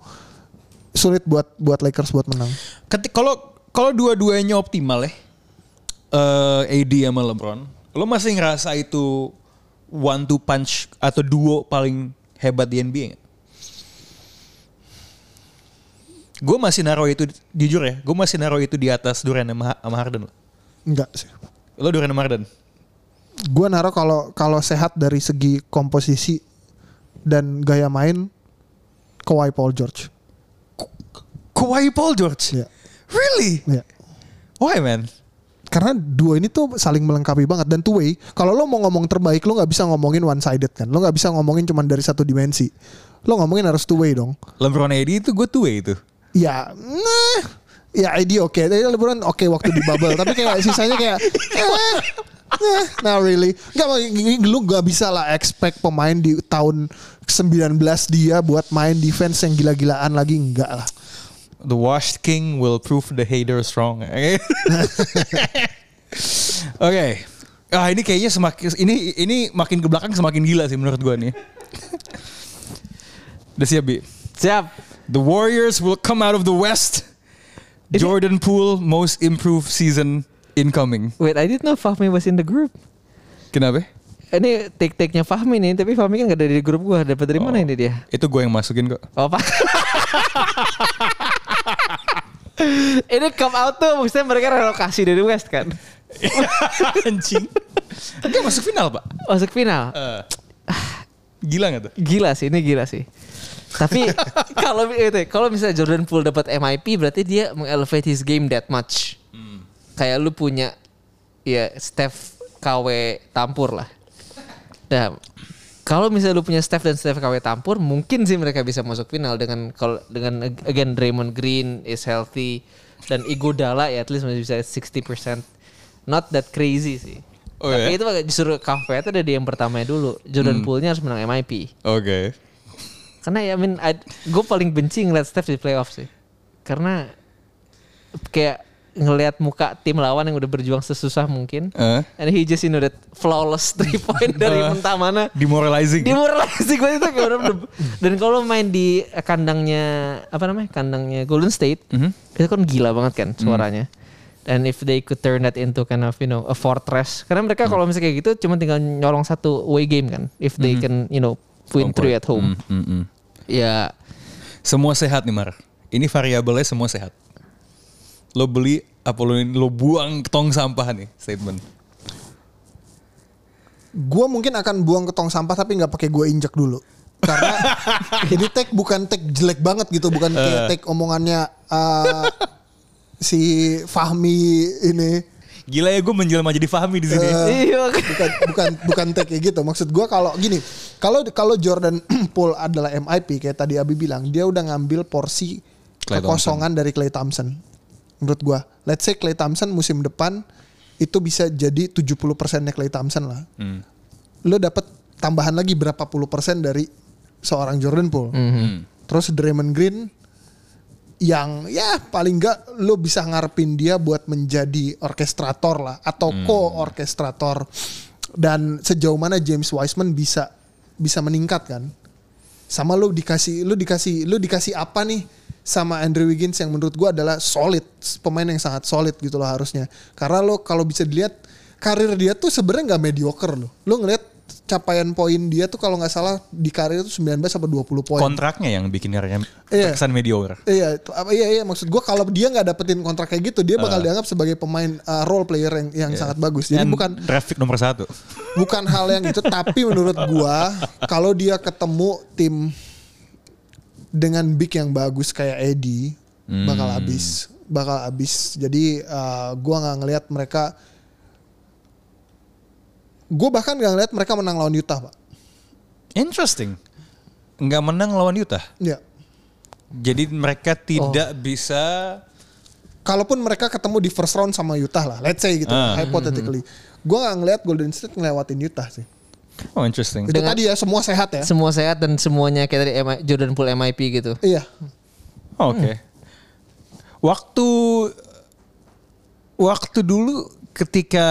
sulit buat buat Lakers buat menang. Ketik kalau kalau dua-duanya optimal ya, eh AD sama LeBron, lo masih ngerasa itu one two punch atau duo paling hebat di NBA nggak? Gue masih naruh itu jujur ya, gue masih naruh itu di atas Durant sama, sama Harden. lo. Enggak sih. Lo Durant sama Harden? Gue naruh kalau kalau sehat dari segi komposisi dan gaya main Kawhi Paul George. Kawhi Paul George? Iya. Really? Ya. Why man? Karena dua ini tuh saling melengkapi banget dan two way. Kalau lo mau ngomong terbaik, lo nggak bisa ngomongin one sided kan. Lo nggak bisa ngomongin cuma dari satu dimensi. Lo ngomongin harus two way dong. LeBron AD itu gue tuh itu. Ya, nah, ya ID oke. Tapi LeBron oke waktu di bubble. tapi kayak sisanya kayak, eh, eh, not really. Gak, lu gak bisa lah expect pemain di tahun 19 dia buat main defense yang gila-gilaan lagi enggak lah. The washed king will prove the haters wrong. (laughs) Oke. Ah ini kayaknya semakin ini ini makin ke belakang semakin gila sih menurut gua nih. Udah siap Bi? siap The Warriors will come out of the West. Jordan Poole most improved season incoming. wait I didn't know Fahmi was in the group Kenapa? ini take-take-nya Fahmi nih tapi Fahmi kan gak ada di grup gua dapat dari mana ini dia Itu gue yang masukin kok. Oh, apa? (laughs) ini come out tuh maksudnya mereka relokasi dari West kan? (laughs) Anjing. Dia masuk final pak. masuk final? Eh, gila gak tuh? gila sih ini gila sih. Tapi (laughs) kalau itu kalau misalnya Jordan Poole dapat MIP berarti dia mengelevate his game that much. Kayak lu punya ya Steph KW tampur lah. Nah kalau misalnya lu punya Steph dan Steph KW tampur mungkin sih mereka bisa masuk final dengan kalau dengan again Draymond Green is healthy dan Iguodala ya at least masih bisa 60% not that crazy sih Oh, tapi ya? itu justru KW itu ada di yang pertamanya dulu Jordan Poole-nya harus menang MIP Oke. karena ya I mean gue paling benci ngeliat Steph di playoff sih. Karena kayak ngelihat muka tim lawan yang udah berjuang sesusah mungkin. Eh? And he just you know that flawless three point (laughs) dari Eh. mentah mana. Demoralizing. Demoralizing gue itu Dan kalau main di kandangnya apa namanya? Kandangnya Golden State itu kan gila banget kan suaranya. And if they could turn that into kind of you know a fortress, karena mereka kalau misalnya kayak gitu cuma tinggal nyolong satu away game kan. If they can you know win three at home, Mm, mm, mm. ya Semua sehat nih Mar. Ini variabelnya semua sehat. Lo beli apa lo, lo buang ke tong sampah nih statement. Gue mungkin akan buang ke tong sampah tapi nggak pakai gue injek dulu. Karena (laughs) ini tag bukan tag jelek banget gitu, bukan kayak tag omongannya eh, si Fahmi ini. Gila ya gue menjelma jadi Fahmi di sini. Eh, Iya. bukan bukan bukan tag kayak gitu. Maksud gue kalau gini, Kalau kalau Jordan (clears throat) Poole adalah MIP kayak tadi Abi bilang, dia udah ngambil porsi Klay kekosongan dari Clay Thompson. Menurut gua, let's say Clay Thompson musim depan itu bisa jadi 70 persennya Clay Thompson lah. Hmm. Lo dapat tambahan lagi berapa puluh persen dari seorang Jordan Poole. Hmm. Terus Draymond Green yang ya paling enggak lo bisa ngarepin dia buat menjadi orkestrator lah atau co-orkestrator dan sejauh mana James Wiseman bisa bisa meningkat kan sama lo dikasih lo dikasih lo dikasih apa nih sama Andrew Wiggins yang menurut gua adalah solid pemain yang sangat solid gitu loh harusnya karena lo kalau bisa dilihat karir dia tuh sebenarnya nggak mediocre lo lo ngeliat capaian poin dia tuh kalau nggak salah di karir itu 19 sampai 20 poin Kontraknya yang bikin karirnya Iya. terkesan mediocre. Iya, itu apa iya iya maksud gua kalau dia nggak dapetin kontrak kayak gitu dia bakal dianggap sebagai pemain uh, role player yang yang sangat bagus. Jadi And bukan draft pick nomor satu. bukan hal yang itu tapi menurut gua kalau dia ketemu tim dengan big yang bagus kayak Eddie bakal habis bakal habis. Jadi uh, gua nggak ngelihat mereka Gue bahkan nggak ngeliat mereka menang lawan Utah, Pak. Interesting. Nggak menang lawan Utah. Ya. Jadi mereka tidak bisa Kalaupun mereka ketemu di first round sama Utah lah, let's say gitu, Ah. hypothetically. Gue nggak ngeliat Golden State ngelewatin Utah sih. Oh interesting. Itu tadi ya semua sehat ya. Semua sehat dan semuanya kayak tadi MI Jordan Poole MIP gitu. Iya. Oh, Oke. Waktu waktu dulu ketika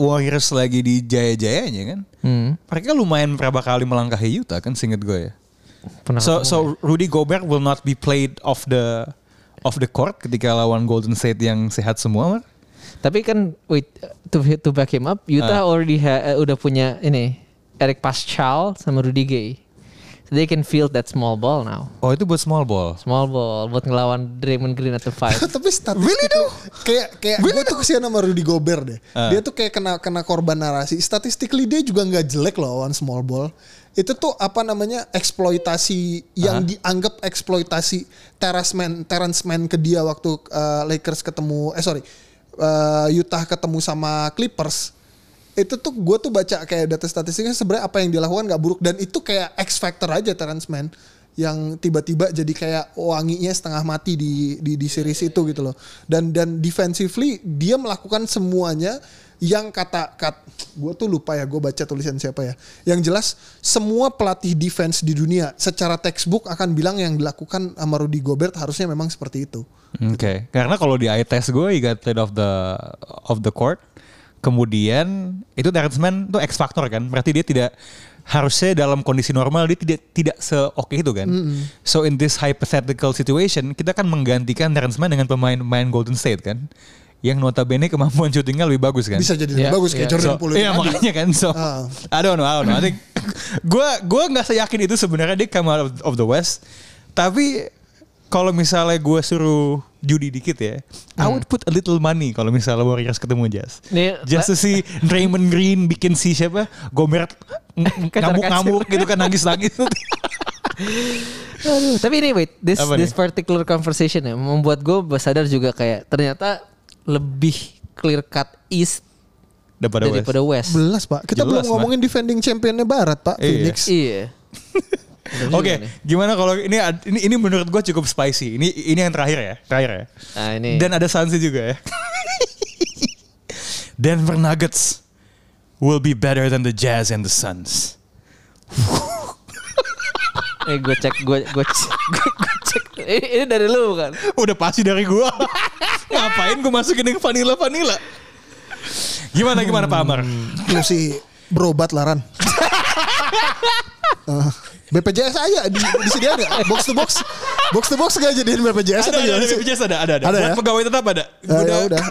Warriors lagi di jaya-jayanya kan, Hmm. mereka lumayan berapa kali melangkahi Utah kan, seinget gue ya. Pernah So so Rudy Gobert will not be played off the off the court ketika lawan Golden State yang sehat semua. Mar? Tapi kan wait to to back him up, Utah Ah. already ha- eh, udah punya ini Eric Pascal sama Rudy Gay. So they can field that small ball now. Oh itu buat small ball. Small ball buat ngelawan Draymond Green atau five. (laughs) Tapi statistik kayak kayak gue tuh kesian sama Rudy Gobert deh. Ah. Dia tuh kayak kena kena korban narasi. Statistically dia juga nggak jelek loh lawan small ball. Itu tuh apa namanya eksploitasi yang dianggap eksploitasi Terrence Man, Terrence Man ke dia waktu uh, Lakers ketemu eh sorry uh, Utah ketemu sama Clippers. Itu tuh gue tuh baca kayak data statistiknya sebenarnya apa yang dilakukan nggak buruk dan itu kayak X factor aja Mann yang tiba-tiba jadi kayak wanginya setengah mati di di, di series itu gitu loh. Dan dan defensively dia melakukan semuanya yang kata kat gue tuh lupa ya gue baca tulisan siapa ya. Yang jelas semua pelatih defense di dunia secara textbook akan bilang yang dilakukan sama Rudy Gobert harusnya memang seperti itu. Oke. Karena kalau di eye test gue, he got played off the off the court. Kemudian itu Terrence Mann tuh X factor kan. Berarti dia tidak harusnya dalam kondisi normal dia tidak tidak seoke itu kan. So in this hypothetical situation kita kan menggantikan Terrence Mann dengan pemain-pemain Golden State kan. Yang notabene kemampuan syutingnya lebih bagus kan. Bisa jadi Ya, lebih bagus kayak ya. Jordan So, Poole iya tadi. makanya kan so Ah. I don't know I don't know I think gue gue nggak seyakin itu sebenarnya dia come out of, of the West tapi kalau misalnya gue suruh judi dikit ya I Hmm. would put a little money kalau misalnya Warriors ketemu Jazz Nih, just to see Draymond Green bikin si siapa (laughs) Kacar-kacir. ngamuk-ngamuk gitu kan nangis-nangis (laughs) Aduh, tapi ini wait, this Apa this nih? particular conversation ya membuat gue sadar juga kayak ternyata lebih clear cut East daripada West daripada West. Belas pak. Kita Jelas, belum ngomongin defending championnya Barat pak. Iya. Phoenix. Iya. (laughs) Oke, nih. gimana kalau ini ini ini menurut gue cukup spicy. Ini ini yang terakhir ya, terakhir ya. Nah ini. Dan ada Sansi juga ya. (laughs) Denver Nuggets will be better than the Jazz and the Suns. (laughs) eh gue cek gue gue cek, gue cek. Ini, ini dari lu kan? (laughs) Udah pasti dari gua. Ngapain gua masukin yang vanilla vanilla? Gimana gimana Pak Amar? Lu sih berobat laran. Eh, BPJS aja di, di sini ada box to box box to box gak jadiin BPJS Ada, atau ada, ada? BPJS ada, ada, ada. Ada Buat ya? pegawai tetap ada. Ya, ya udah.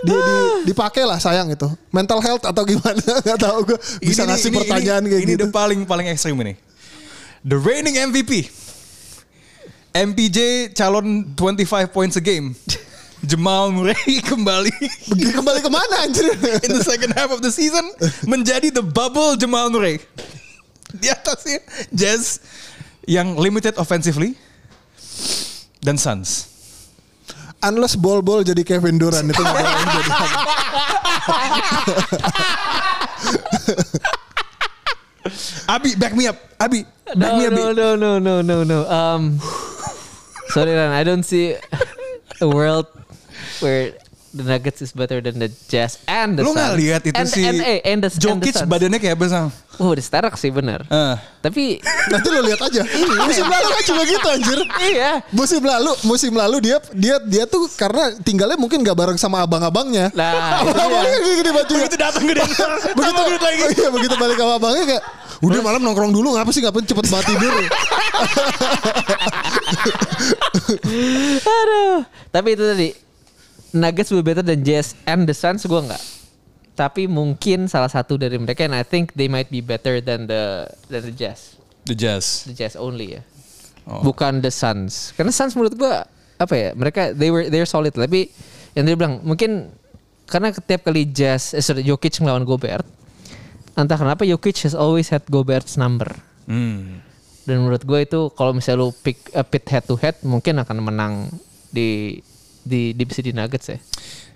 Di, di, dipakai lah sayang itu. Mental health atau gimana (laughs) nggak tahu gue bisa Ini- ngasih ini- pertanyaan ini, kayak ini gitu. the paling paling ekstrim ini. The reigning MVP. MPJ calon 25 points a game. Jamal Murray (laughs) kembali kembali ke mana anjir? in the second half of the season menjadi the bubble Jamal Murray. Di atasnya Jazz yang limited offensively dan Suns. Unless bol-bol jadi Kevin Durant itu nggak jadi. Abi, back me up. Abi, back No, me up. No, no, no, no, no, no. Um, sorry, Ran. I don't see a world where the Nuggets is better than the Jazz and the Lu nggak Suns. lihat itu and, si and, and the, and the Jokic Suns. badannya kayak apa Oh, di Stark sih bener. Eh. Tapi Nanti lo lihat aja. musim lalu kan juga gitu anjir. iya. Musim lalu, musim lalu dia dia dia tuh karena tinggalnya mungkin gak bareng sama abang-abangnya. Nah, (laughs) itu abang-abangnya kayak gini bajunya. Begitu datang ke Denver, (laughs) begitu gendut lagi. Oh iya, begitu balik sama abangnya kayak udah malam nongkrong dulu ngapa sih ngapain cepet banget tidur (laughs) Aduh. Tapi itu tadi Nuggets will be better than Jazz and the Suns gue nggak. Tapi mungkin salah satu dari mereka and I think they might be better than the than the Jazz. The Jazz. The Jazz only ya. Oh. Bukan the Suns. Karena Suns menurut gua apa ya? Mereka they were they're solid tapi yang dia bilang mungkin karena setiap kali Jazz eh, sorry, Jokic ngelawan Gobert entah kenapa Jokic has always had Gobert's number. Hmm. Dan menurut gue itu kalau misalnya lu pick a pit head to head mungkin akan menang di di di di Nuggets ya.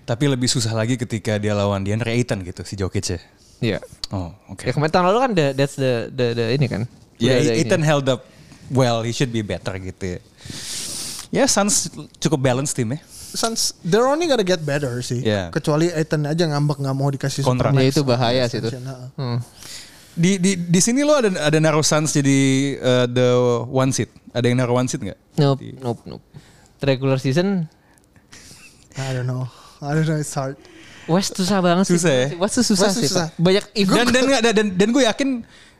Tapi lebih susah lagi ketika dia lawan DeAndre Ayton gitu si Jokic ya. Iya. Oh, oke. Ya kemarin tahun lalu kan the, that's the, the the ini kan. Ya, ini. Ayton held up well. He should be better gitu ya. Ya, Suns cukup balance tim ya. Suns they're only gonna get better sih. Yeah. Kecuali Aiton aja ngambek nggak mau dikasih Kontrak. Ya, itu bahaya sih itu. Hmm. Di di di sini lo ada ada naruh Suns jadi uh, the one seat. Ada yang naruh one seat nggak? Nope, nope, nope. Regular season I don't know. I don't know it's hard. West susah banget sih. Susah ya? West tuh susah West sih. susah. Pak. Banyak event. Dan dan nggak- dan dan gue yakin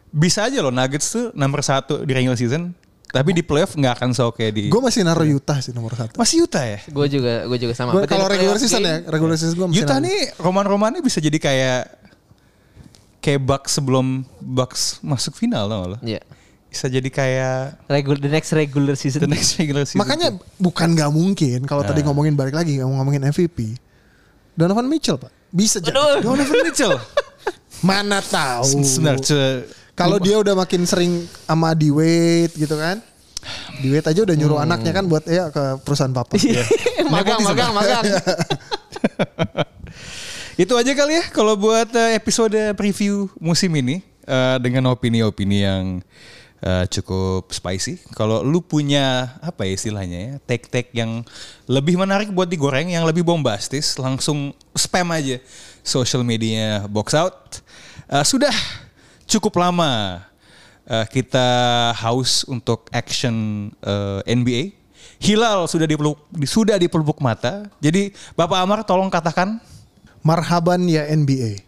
bisa aja loh Nuggets tuh nomor satu di regular season. Tapi di playoff nggak akan so kayak di. Gue masih naruh Utah sih nomor satu. masih Utah ya. Gue juga gue juga sama. Gua kalau the regular season game, ya, regular season gue masih Utah naruh. nih roman-romannya bisa jadi kayak kayak Bucks sebelum Bucks masuk final tau lo. Iya. Bisa jadi kayak Regular the next regular season. the next regular season. Makanya bukan nggak mungkin kalau tadi ngomongin balik lagi ngomongin MVP. Donovan Mitchell pak bisa jadi. Aduh. Donovan Mitchell. Mana tahu. Sebenarnya Kalau dia udah makin sering sama di Wade gitu kan. Di Wade aja udah nyuruh anaknya kan buat ya ke perusahaan papa. (laughs) magang, magang, magang. (laughs) Itu aja kali ya kalau buat eh, episode preview musim ini eh, dengan opini-opini yang eh, cukup spicy. Kalau lu punya apa ya istilahnya ya, take-take yang lebih menarik buat digoreng, yang lebih bombastis, langsung spam aja social media box out. Eh, sudah cukup lama eh, kita haus untuk action eh, NBA. Hilal sudah dipeluk sudah mata. Jadi Bapak Amar tolong katakan Marhaban ya NBA.